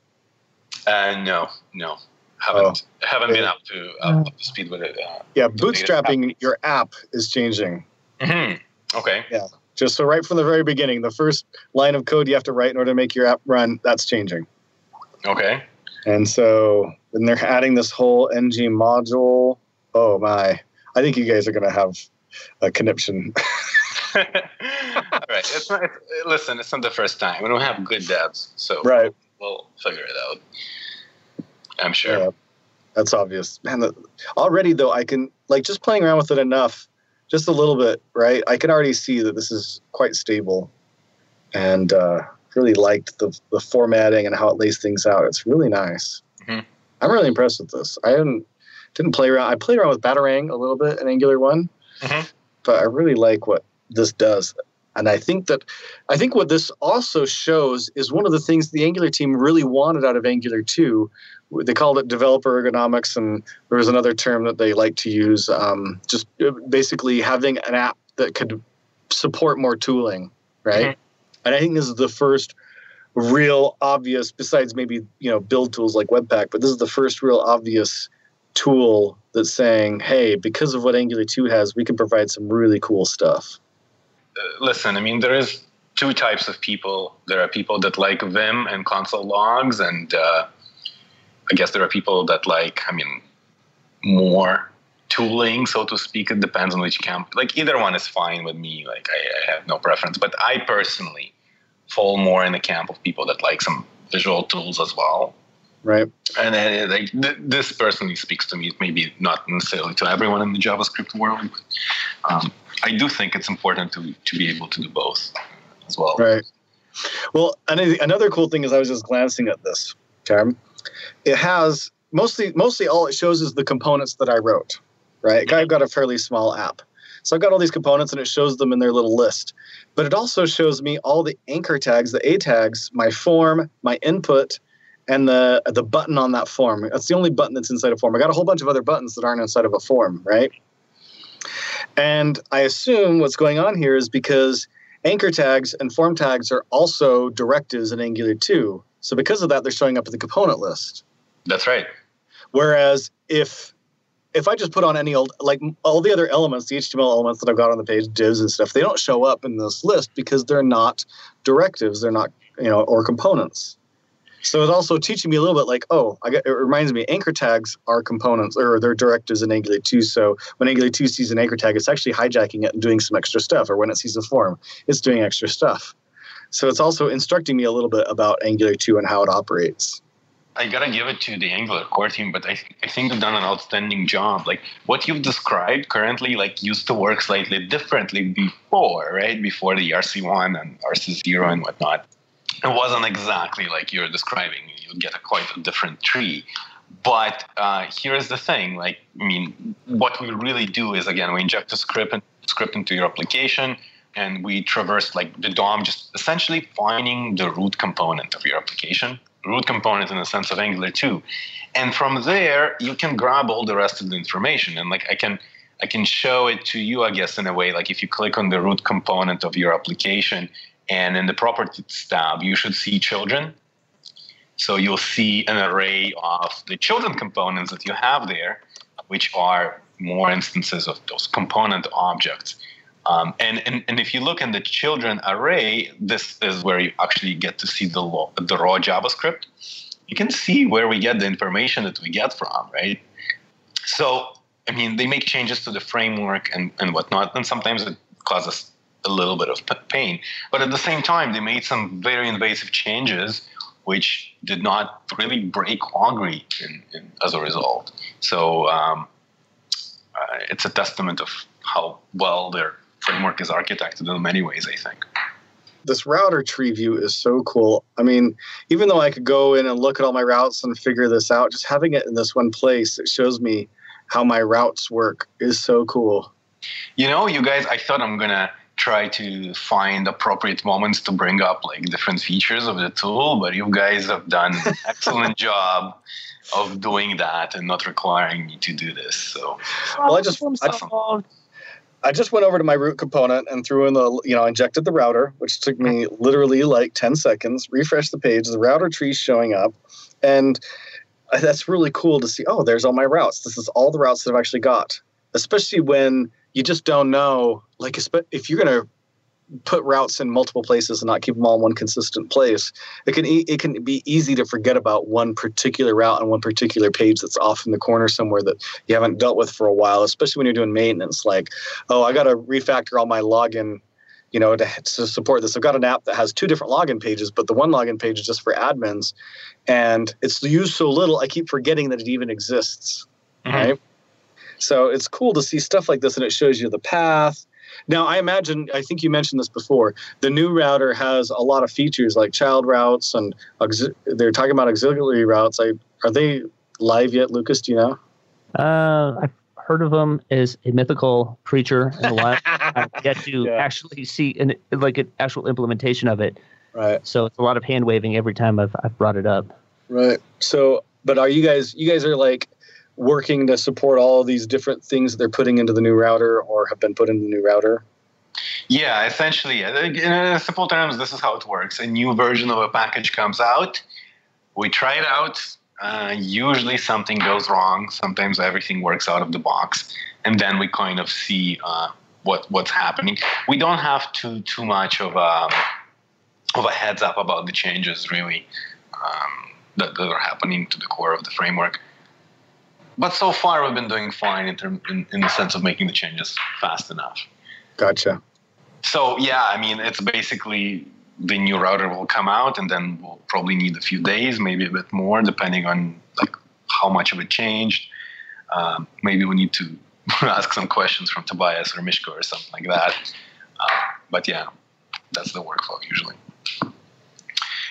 Uh, no, no, haven't oh. haven't been up to up to speed with it. Uh, yeah, bootstrapping your app is changing. Mm-hmm. Okay. Yeah, just so right from the very beginning, the first line of code you have to write in order to make your app run, that's changing. Okay. And so, and they're adding this whole ng module. Oh my! I think you guys are going to have a conniption. All right. It's not, it's, listen, it's not the first time. We don't have good devs, so right we'll figure it out. I'm sure. Yeah, that's obvious, man. The, already though, I can like just playing around with it enough, just a little bit, right? I can already see that this is quite stable, and uh, really liked the the formatting and how it lays things out. It's really nice. Mm-hmm. I'm really impressed with this. I didn't didn't play around. I played around with Batarang a little bit in Angular one, mm-hmm. but I really like what this does. And I think that I think what this also shows is one of the things the Angular team really wanted out of Angular 2. They called it developer ergonomics, and there was another term that they like to use, um, just uh, basically having an app that could support more tooling, right? Mm-hmm. And I think this is the first real obvious, besides maybe you know build tools like Webpack, but this is the first real obvious tool that's saying, hey, because of what Angular 2 has, we can provide some really cool stuff. Uh, listen, I mean, there is two types of people. There are people that like Vim and console logs, and uh, I guess there are people that like, I mean, more tooling, so to speak. It depends on which camp. Like either one is fine with me. Like I, I have no preference. But I personally fall more in the camp of people that like some visual tools as well. Right. And then, like, th- this personally speaks to me. Maybe not necessarily to everyone in the JavaScript world. But, um, I do think it's important to to be able to do both as well. Right. Well, another cool thing is I was just glancing at this term. It has mostly mostly all it shows is the components that I wrote. Right. I've got a fairly small app. So I've got all these components and it shows them in their little list. But it also shows me all the anchor tags, the A tags, my form, my input, and the the button on that form. That's the only button that's inside a form. I got a whole bunch of other buttons that aren't inside of a form, right? And I assume what's going on here is because anchor tags and form tags are also directives in Angular 2. So because of that, they're showing up in the component list. That's right. Whereas if if I just put on any old like all the other elements, the HTML elements that I've got on the page, divs and stuff, they don't show up in this list because they're not directives. They're not you know or components. So it's also teaching me a little bit like, oh, I it reminds me anchor tags are components or they're directives in Angular 2. So when Angular 2 sees an anchor tag, it's actually hijacking it and doing some extra stuff. Or when it sees a form, it's doing extra stuff. So it's also instructing me a little bit about Angular 2 and how it operates. I gotta give it to the Angular core team, but I, I think they've done an outstanding job. Like what you've described currently, like used to work slightly differently before, right? Before the RC1 and RC0 and whatnot. It wasn't exactly like you're describing. You get a quite a different tree. But uh, here's the thing: like, I mean, what we really do is again, we inject a script script into your application, and we traverse like the DOM, just essentially finding the root component of your application root component in the sense of Angular 2. And from there, you can grab all the rest of the information. And like I can I can show it to you, I guess, in a way. Like if you click on the root component of your application and in the properties tab, you should see children. So you'll see an array of the children components that you have there, which are more instances of those component objects. Um, and, and, and if you look in the children array, this is where you actually get to see the, the raw JavaScript. You can see where we get the information that we get from, right? So, I mean, they make changes to the framework and, and whatnot, and sometimes it causes a little bit of pain. But at the same time, they made some very invasive changes which did not really break Augury as a result. So um, uh, it's a testament of how well they're framework is architected in many ways, I think. This router tree view is so cool. I mean, even though I could go in and look at all my routes and figure this out, just having it in this one place, it shows me how my routes work is so cool. You know, you guys, I thought I'm going to try to find appropriate moments to bring up like different features of the tool, but you guys have done an excellent job of doing that and not requiring me to do this. So, well, I just, I just I just went over to my root component and threw in the, you know, injected the router, which took me literally like 10 seconds, refreshed the page, the router tree's showing up. And that's really cool to see. Oh, there's all my routes. This is all the routes that I've actually got, especially when you just don't know. Like, if you're going to put routes in multiple places and not keep them all in one consistent place, it can e- it can be easy to forget about one particular route and one particular page that's off in the corner somewhere that you haven't dealt with for a while. Especially when you're doing maintenance, like, oh, I got to refactor all my login, you know, to, to support this. I've got an app that has two different login pages, but the one login page is just for admins, and it's used so little, I keep forgetting that it even exists. Mm-hmm. Right. So it's cool to see stuff like this, and it shows you the path now, I imagine, I think you mentioned this before, the new router has a lot of features like child routes and auxi- they're talking about auxiliary routes. I, are they live yet, Lukas? Do you know? Uh, I've heard of them as a mythical creature in the wild. I get to yeah. actually see an, like an actual implementation of it. Right. So it's a lot of hand waving every time I've, I've brought it up. Right. So, but are you guys, you guys are like working to support all these different things that they're putting into the new router or have been put into the new router? Yeah, essentially, in simple terms, this is how it works. A new version of a package comes out. We try it out. Uh, usually, something goes wrong. Sometimes everything works out of the box, and then we kind of see uh, what what's happening. We don't have too too much of a um, of a heads up about the changes, really, um, that, that are happening to the core of the framework but so far we've been doing fine in, term, in, in the sense of making the changes fast enough. Gotcha. So yeah, I mean, it's basically the new router will come out, and then we'll probably need a few days, maybe a bit more, depending on like how much of it changed. Um, maybe we need to ask some questions from Tobias or Miško or something like that. Uh, but yeah, that's the workflow usually.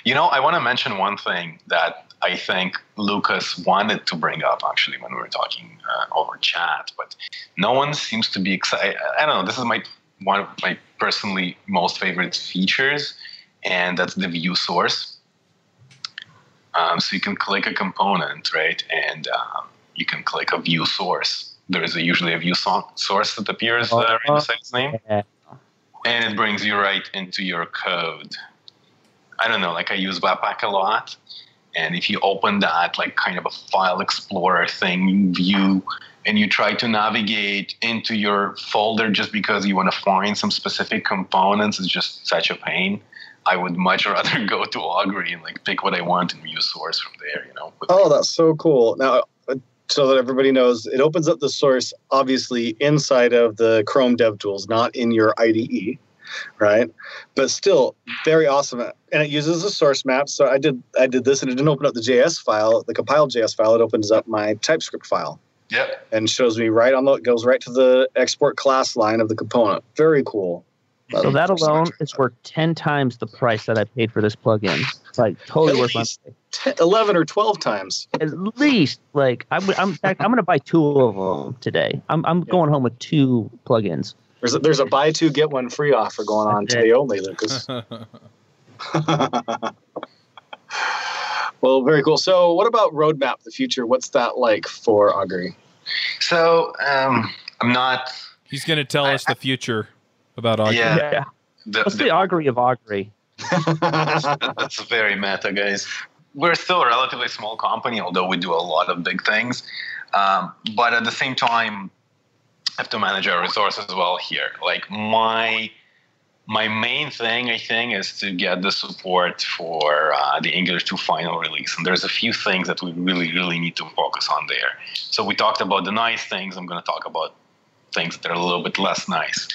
You know, I want to mention one thing that I think Lucas wanted to bring up actually when we were talking uh, over chat, but no one seems to be excited. I don't know. This is my one of my personally most favorite features, and that's the view source. Um, so you can click a component, right, and um, you can click a view source. There is a, usually a view so- source that appears uh, right beside its name, and it brings you right into your code. I don't know, like I use Webpack a lot, and if you open that like kind of a file explorer thing view and you try to navigate into your folder just because you want to find some specific components, it's just such a pain. I would much rather go to Augury and like pick what I want and view source from there, you know. Oh, that's so cool. Now, uh, so that everybody knows, it opens up the source obviously inside of the Chrome DevTools, not in your IDE. Right? But still, very awesome, and it uses a source map. So I did I did this, and it didn't open up the JS file, the compiled JS file. It opens up my TypeScript file Yep. and shows me right on the it goes right to the export class line of the component. Very cool. So that alone is worth ten times the price that I paid for this plugin. Like totally worth my 10, 11 or 12 times. at least like I'm I'm in fact, I'm gonna buy two of them today. I'm I'm going home with two plugins. There's a, there's a buy two get one free offer going on today only, Lukas. well, very cool. So, what about roadmap? The future? What's that like for Augury? So um, I'm not. He's going to tell us the future about Augury. Yeah. The, What's the- the augury of augury? that- that's very meta, guys. We're still a relatively small company, although we do a lot of big things. Um, but at the same time, have to manage our resources well here. Like my my main thing, I think, is to get the support for uh, the Angular 2 final release. And there's a few things that we really, really need to focus on there. So we talked about the nice things. I'm going to talk about things that are a little bit less nice.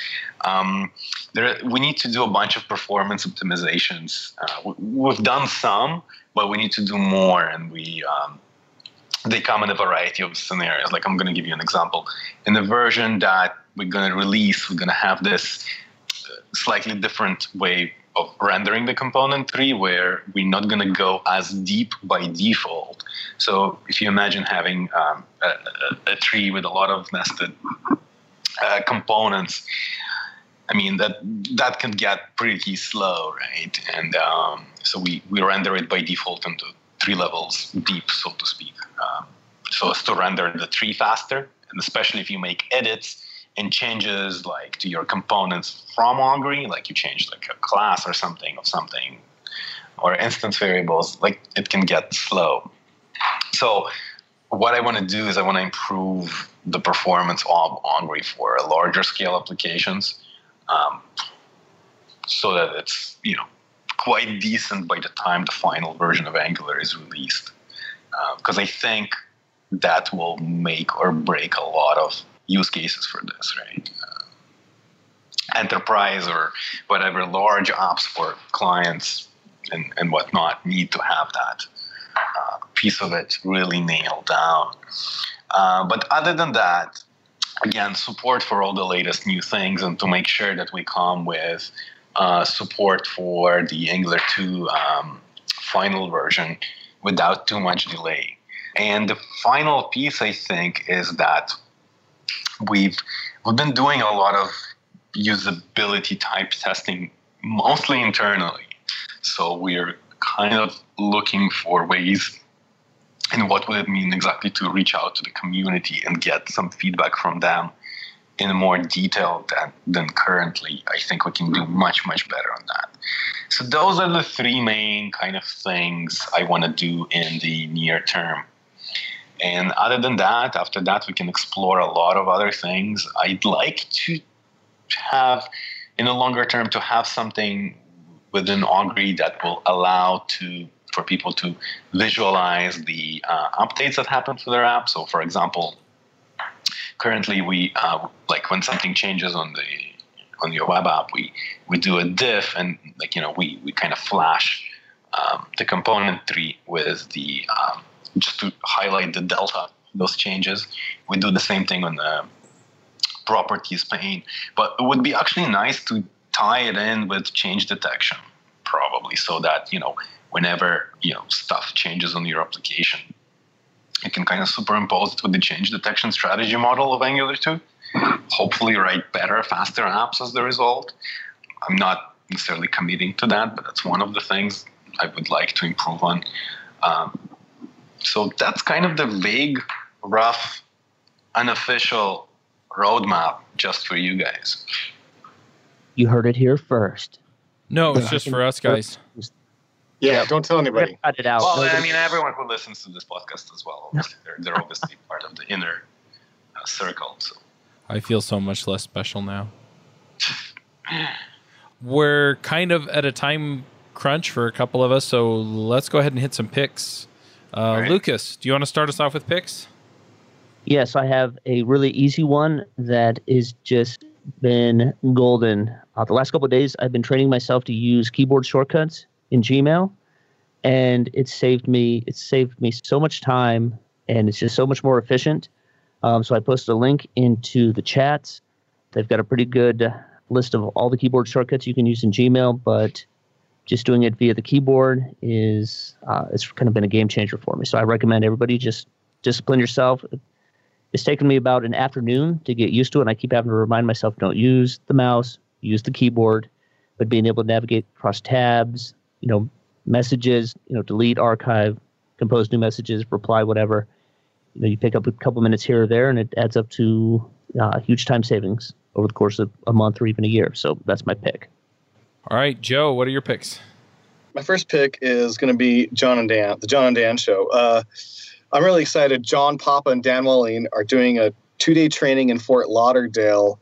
Um, there, we need to do a bunch of performance optimizations. Uh, we, we've done some, but we need to do more, and we um, they come in a variety of scenarios. Like I'm going to give you an example. In the version that we're going to release, we're going to have this uh, slightly different way of rendering the component tree where we're not going to go as deep by default. So if you imagine having um, a, a, tree with a lot of nested uh, components, I mean that that can get pretty slow, right? And um, so we, we render it by default into three levels deep, so to speak, so as to render the tree faster, and especially if you make edits and changes like to your components from Augury, like you change like a class or something of something, or instance variables, like it can get slow. So what I want to do is I want to improve the performance of Augury for larger scale applications, um, so that it's you know quite decent by the time the final version of Angular is released. Because I think that will make or break a lot of use cases for this, right? Uh, enterprise or whatever large apps for clients and, and whatnot need to have that uh, piece of it really nailed down. Uh, but other than that, again, support for all the latest new things and to make sure that we come with uh, support for the Angular 2 um, final version without too much delay. And the final piece, I think, is that we've we've been doing a lot of usability type testing, mostly internally. So we're kind of looking for ways and what would it mean exactly to reach out to the community and get some feedback from them in more detail than, than currently. I think we can do much, much better on that. So those are the three main kind of things I want to do in the near term. And other than that, after that, we can explore a lot of other things. I'd like to have, in the longer term, to have something within Augury that will allow to for people to visualize the uh, updates that happen to their app. So, for example, currently we uh, like when something changes on the on your web app, we we do a diff and like you know we we kind of flash um, the component tree with the um, just to highlight the delta those changes. We do the same thing on the properties pane, but it would be actually nice to tie it in with change detection, probably, so that you know whenever you know stuff changes on your application, you can kind of superimpose it with the change detection strategy model of Angular 2. Hopefully, write better, faster apps as the result. I'm not necessarily committing to that, but that's one of the things I would like to improve on. Um, so that's kind of the vague, rough, unofficial roadmap just for you guys. You heard it here first. No, it's just for us guys. Yeah, don't tell anybody. cut it out. Well, I mean, everyone who listens to this podcast as well, obviously, they're, they're obviously part of the inner uh, circle. So. I feel so much less special now. We're kind of at a time crunch for a couple of us, so let's go ahead and hit some picks. Uh, right. Lukas, do you want to start us off with picks? Yes, I have a really easy one that is just been golden. Uh, the last couple of days, I've been training myself to use keyboard shortcuts in Gmail, and it saved me. It saved me so much time, and it's just so much more efficient. Um, so I posted a link into the chats. They've got a pretty good list of all the keyboard shortcuts you can use in Gmail, but just doing it via the keyboard is uh, it's kind of been a game changer for me. So I recommend everybody just discipline yourself. It's taken me about an afternoon to get used to it, and I keep having to remind myself don't use the mouse, use the keyboard. But being able to navigate across tabs, you know, messages, you know, delete, archive, compose new messages, reply, whatever. You know, you pick up a couple minutes here or there, and it adds up to uh, huge time savings over the course of a month or even a year. So that's my pick. All right, Joe, what are your picks? My first pick is going to be John and Dan, the John and Dan show. Uh, I'm really excited. John Papa and Dan Wahlin are doing a two day training in Fort Lauderdale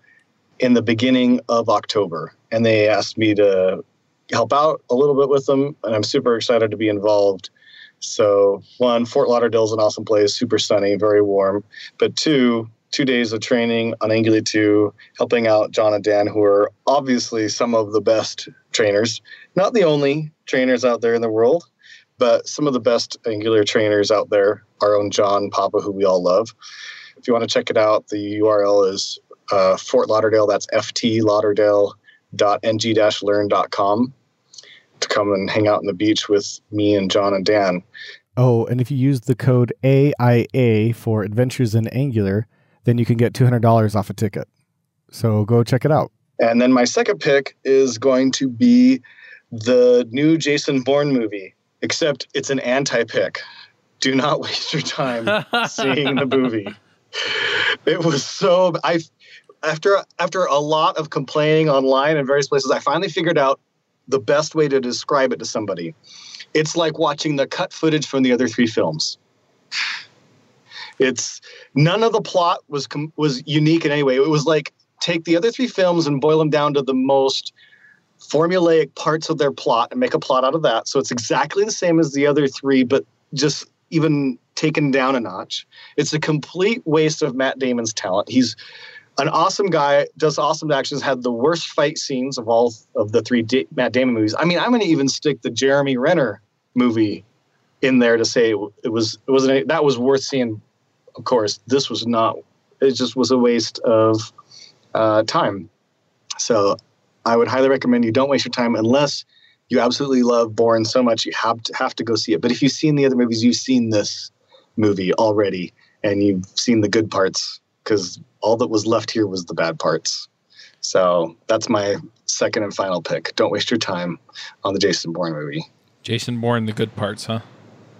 in the beginning of October. And they asked me to help out a little bit with them. And I'm super excited to be involved. So, one, Fort Lauderdale is an awesome place, super sunny, very warm. But two, two days of training on Angular 2, helping out John and Dan, who are obviously some of the best trainers, not the only trainers out there in the world, but some of the best Angular trainers out there. Our own John Papa, who we all love. If you want to check it out, the URL is uh, Fort Lauderdale. That's ftlauderdale.ng-learn.com to come and hang out on the beach with me and John and Dan. Oh, and if you use the code AIA for Adventures in Angular, then you can get $200 off a ticket. So go check it out. And then my second pick is going to be the new Jason Bourne movie, except it's an anti pick. Do not waste your time seeing the movie. It was so I after after a lot of complaining online and various places, I finally figured out the best way to describe it to somebody. It's like watching the cut footage from the other three films. It's none of the plot was was unique in any way. It was like take the other three films and boil them down to the most formulaic parts of their plot and make a plot out of that. So it's exactly the same as the other three, but just even taken down a notch. It's a complete waste of Matt Damon's talent. He's an awesome guy, does awesome actions, had the worst fight scenes of all of the three D- Matt Damon movies. I mean, I'm going to even stick the Jeremy Renner movie in there to say it was it wasn't that was worth seeing. Of course, this was not. It just was a waste of uh, time. So, I would highly recommend you don't waste your time unless you absolutely love Bourne so much you have to have to go see it. But if you've seen the other movies, you've seen this movie already, and you've seen the good parts because all that was left here was the bad parts. So that's my second and final pick. Don't waste your time on the Jason Bourne movie. Jason Bourne, the good parts, huh?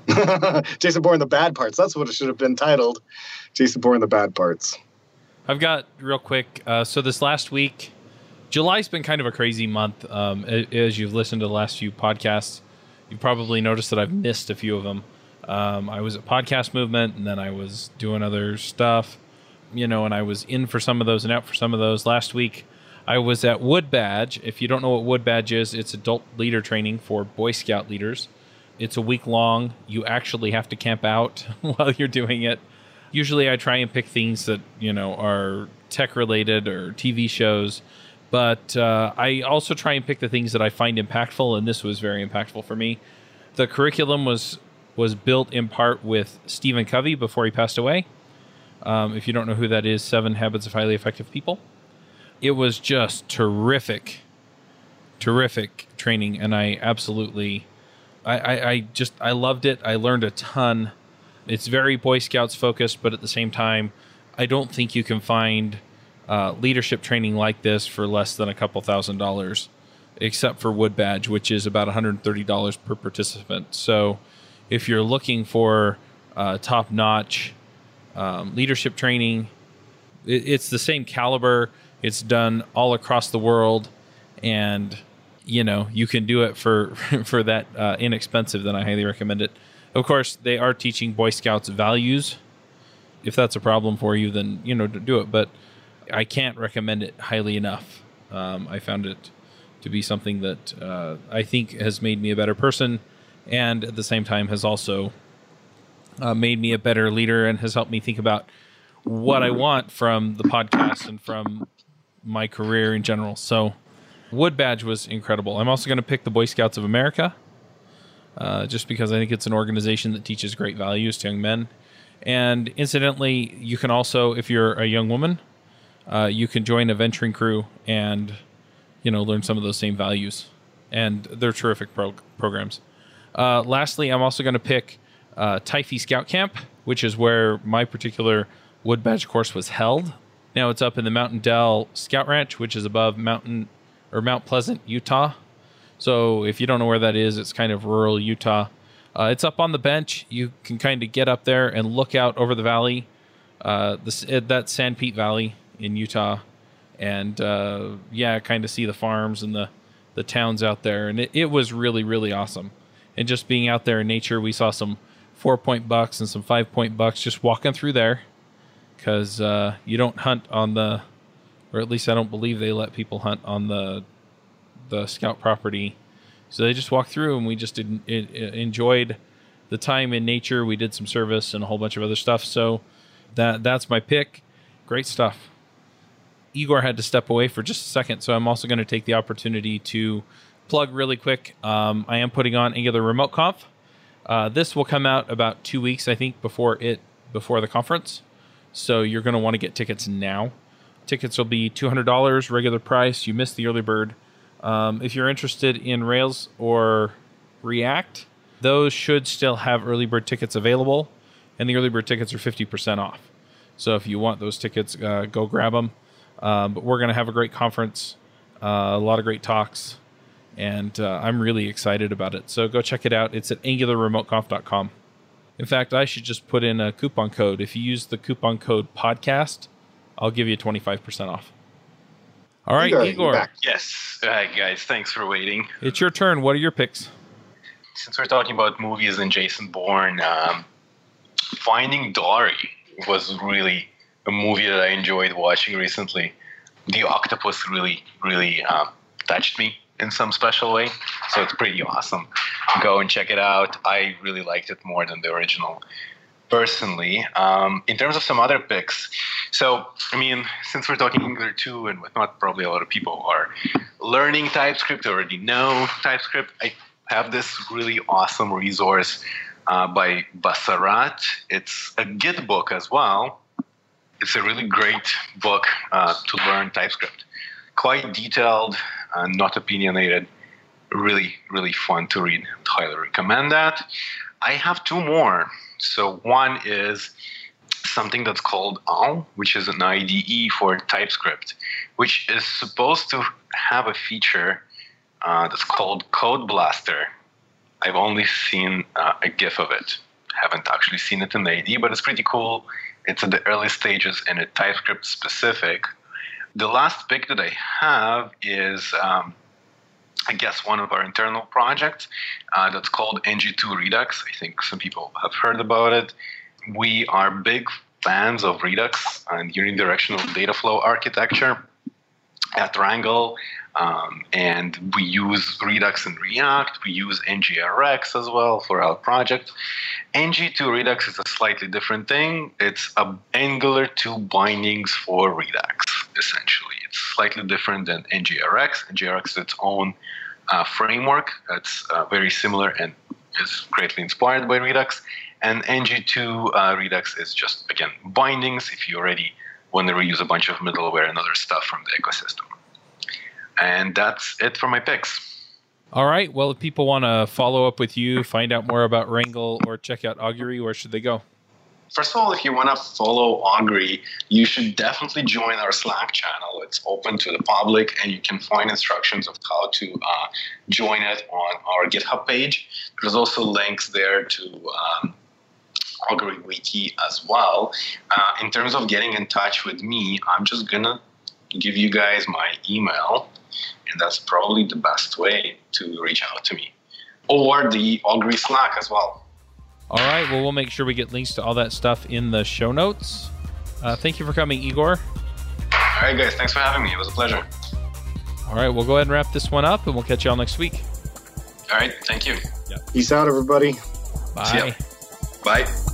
Jason Bourne, the bad parts. That's what it should have been titled. Jason Bourne, the bad parts. I've got real quick. Uh, so this last week, July's been kind of a crazy month. Um, as you've listened to the last few podcasts, you've probably noticed that I've missed a few of them. Um, I was at Podcast Movement, and then I was doing other stuff, you know, and I was in for some of those and out for some of those. Last week, I was at Wood Badge. If you don't know what Wood Badge is, it's adult leader training for Boy Scout leaders. It's a week long. You actually have to camp out while you're doing it. Usually, I try and pick things that you know are tech related or TV shows, but uh, I also try and pick the things that I find impactful, and this was very impactful for me. The curriculum was was built in part with Stephen Covey before he passed away. Um, if you don't know who that is, Seven Habits of Highly Effective People. It was just terrific, terrific training, and I absolutely, I, I, I just I loved it. I learned a ton. It's very Boy Scouts focused, but at the same time, I don't think you can find uh, leadership training like this for less than a couple thousand dollars, except for Wood Badge, which is about $130 per participant. So if you're looking for uh, top notch um, leadership training, it, it's the same caliber. It's done all across the world, and you know you can do it for for that uh, inexpensive. Then I highly recommend it. Of course, they are teaching Boy Scouts values. If that's a problem for you, then you know do it. But I can't recommend it highly enough. Um, I found it to be something that uh, I think has made me a better person and at the same time has also uh, made me a better leader and has helped me think about what I want from the podcast and from my career in general. So, Wood Badge was incredible. I'm also going to pick the Boy Scouts of America, uh, just because I think it's an organization that teaches great values to young men. And incidentally, you can also, if you're a young woman, uh, you can join a venturing crew and you know learn some of those same values. And they're terrific pro- programs. Uh, lastly, I'm also going to pick uh, Tifie Scout Camp, which is where my particular Wood Badge course was held. Now it's up in the Mountain Dell Scout Ranch, which is above Mountain or Mount Pleasant, Utah. So if you don't know where that is, it's kind of rural Utah. Uh, it's up on the bench. You can kind of get up there and look out over the valley, uh, that Sanpete Valley in Utah, and uh, yeah, kind of see the farms and the the towns out there. And it, it was really really awesome. And just being out there in nature, we saw some four point bucks and some five point bucks just walking through there because uh, you don't hunt on the, or at least I don't believe they let people hunt on the the scout property. So they just walked through, and we just did, it, it enjoyed the time in nature. We did some service and a whole bunch of other stuff. So that that's my pick. Great stuff. Igor had to step away for just a second, so I'm also going to take the opportunity to plug really quick. Um, I am putting on Angular Remote Conf. Uh, this will come out about two weeks, I think, before it before the conference. So you're going to want to get tickets now. Tickets will be $200 regular price. You missed the early bird. Um, if you're interested in Rails or React, those should still have early bird tickets available, and the early bird tickets are 50% off. So if you want those tickets, uh, go grab them. Um, but we're going to have a great conference, uh, a lot of great talks, and uh, I'm really excited about it. So go check it out. It's at angularremoteconf.com. In fact, I should just put in a coupon code. If you use the coupon code podcast, I'll give you 25% off. All right, Igor, Igor. Yes. Hi, guys. Thanks for waiting. it's your turn. What are your picks? Since we're talking about movies and Jason Bourne, um, Finding Dory was really a movie that I enjoyed watching recently. The octopus really, really um, touched me in some special way, so it's pretty awesome. Go and check it out. I really liked it more than the original, personally. Um, in terms of some other picks, so I mean, since we're talking Angular 2 and whatnot, probably a lot of people are learning TypeScript, already know TypeScript. I have this really awesome resource uh, by Basarat. It's a Git book as well. It's a really great book uh, to learn TypeScript. Quite detailed, uh, not opinionated. Really, really fun to read. Highly recommend that. I have two more. So one is something that's called ALM, which is an IDE for TypeScript, which is supposed to have a feature uh, that's called Code Blaster. I've only seen uh, a GIF of it. Haven't actually seen it in the IDE, but it's pretty cool. It's at the early stages and it's TypeScript specific. The last pick that I have is, um, I guess, one of our internal projects uh, that's called NG2 Redux. I think some people have heard about it. We are big fans of Redux and unidirectional data flow architecture at Rangle. Um, and we use Redux and React. We use NGRX as well for our project. NG2 Redux is a slightly different thing. It's a Angular 2 bindings for Redux, essentially. Slightly different than NGRX. NGRX is its own uh, framework that's uh, very similar and is greatly inspired by Redux. And NG2 uh, Redux is just, again, bindings if you already want to reuse a bunch of middleware and other stuff from the ecosystem. And that's it for my picks. All right. Well, if people want to follow up with you, find out more about Rangle, or check out Augury, where should they go? First of all, if you want to follow Augury, you should definitely join our Slack channel. It's open to the public, and you can find instructions of how to uh, join it on our GitHub page. There's also links there to um, Augury Wiki as well. Uh, in terms of getting in touch with me, I'm just gonna give you guys my email, and that's probably the best way to reach out to me, or the Augury Slack as well. All right. Well, we'll make sure we get links to all that stuff in the show notes. Uh, thank you for coming, Igor. All right, guys, thanks for having me. It was a pleasure. All right. We'll go ahead and wrap this one up, and we'll catch you all next week. All right, thank you. Peace out, everybody. Bye. See ya. Bye.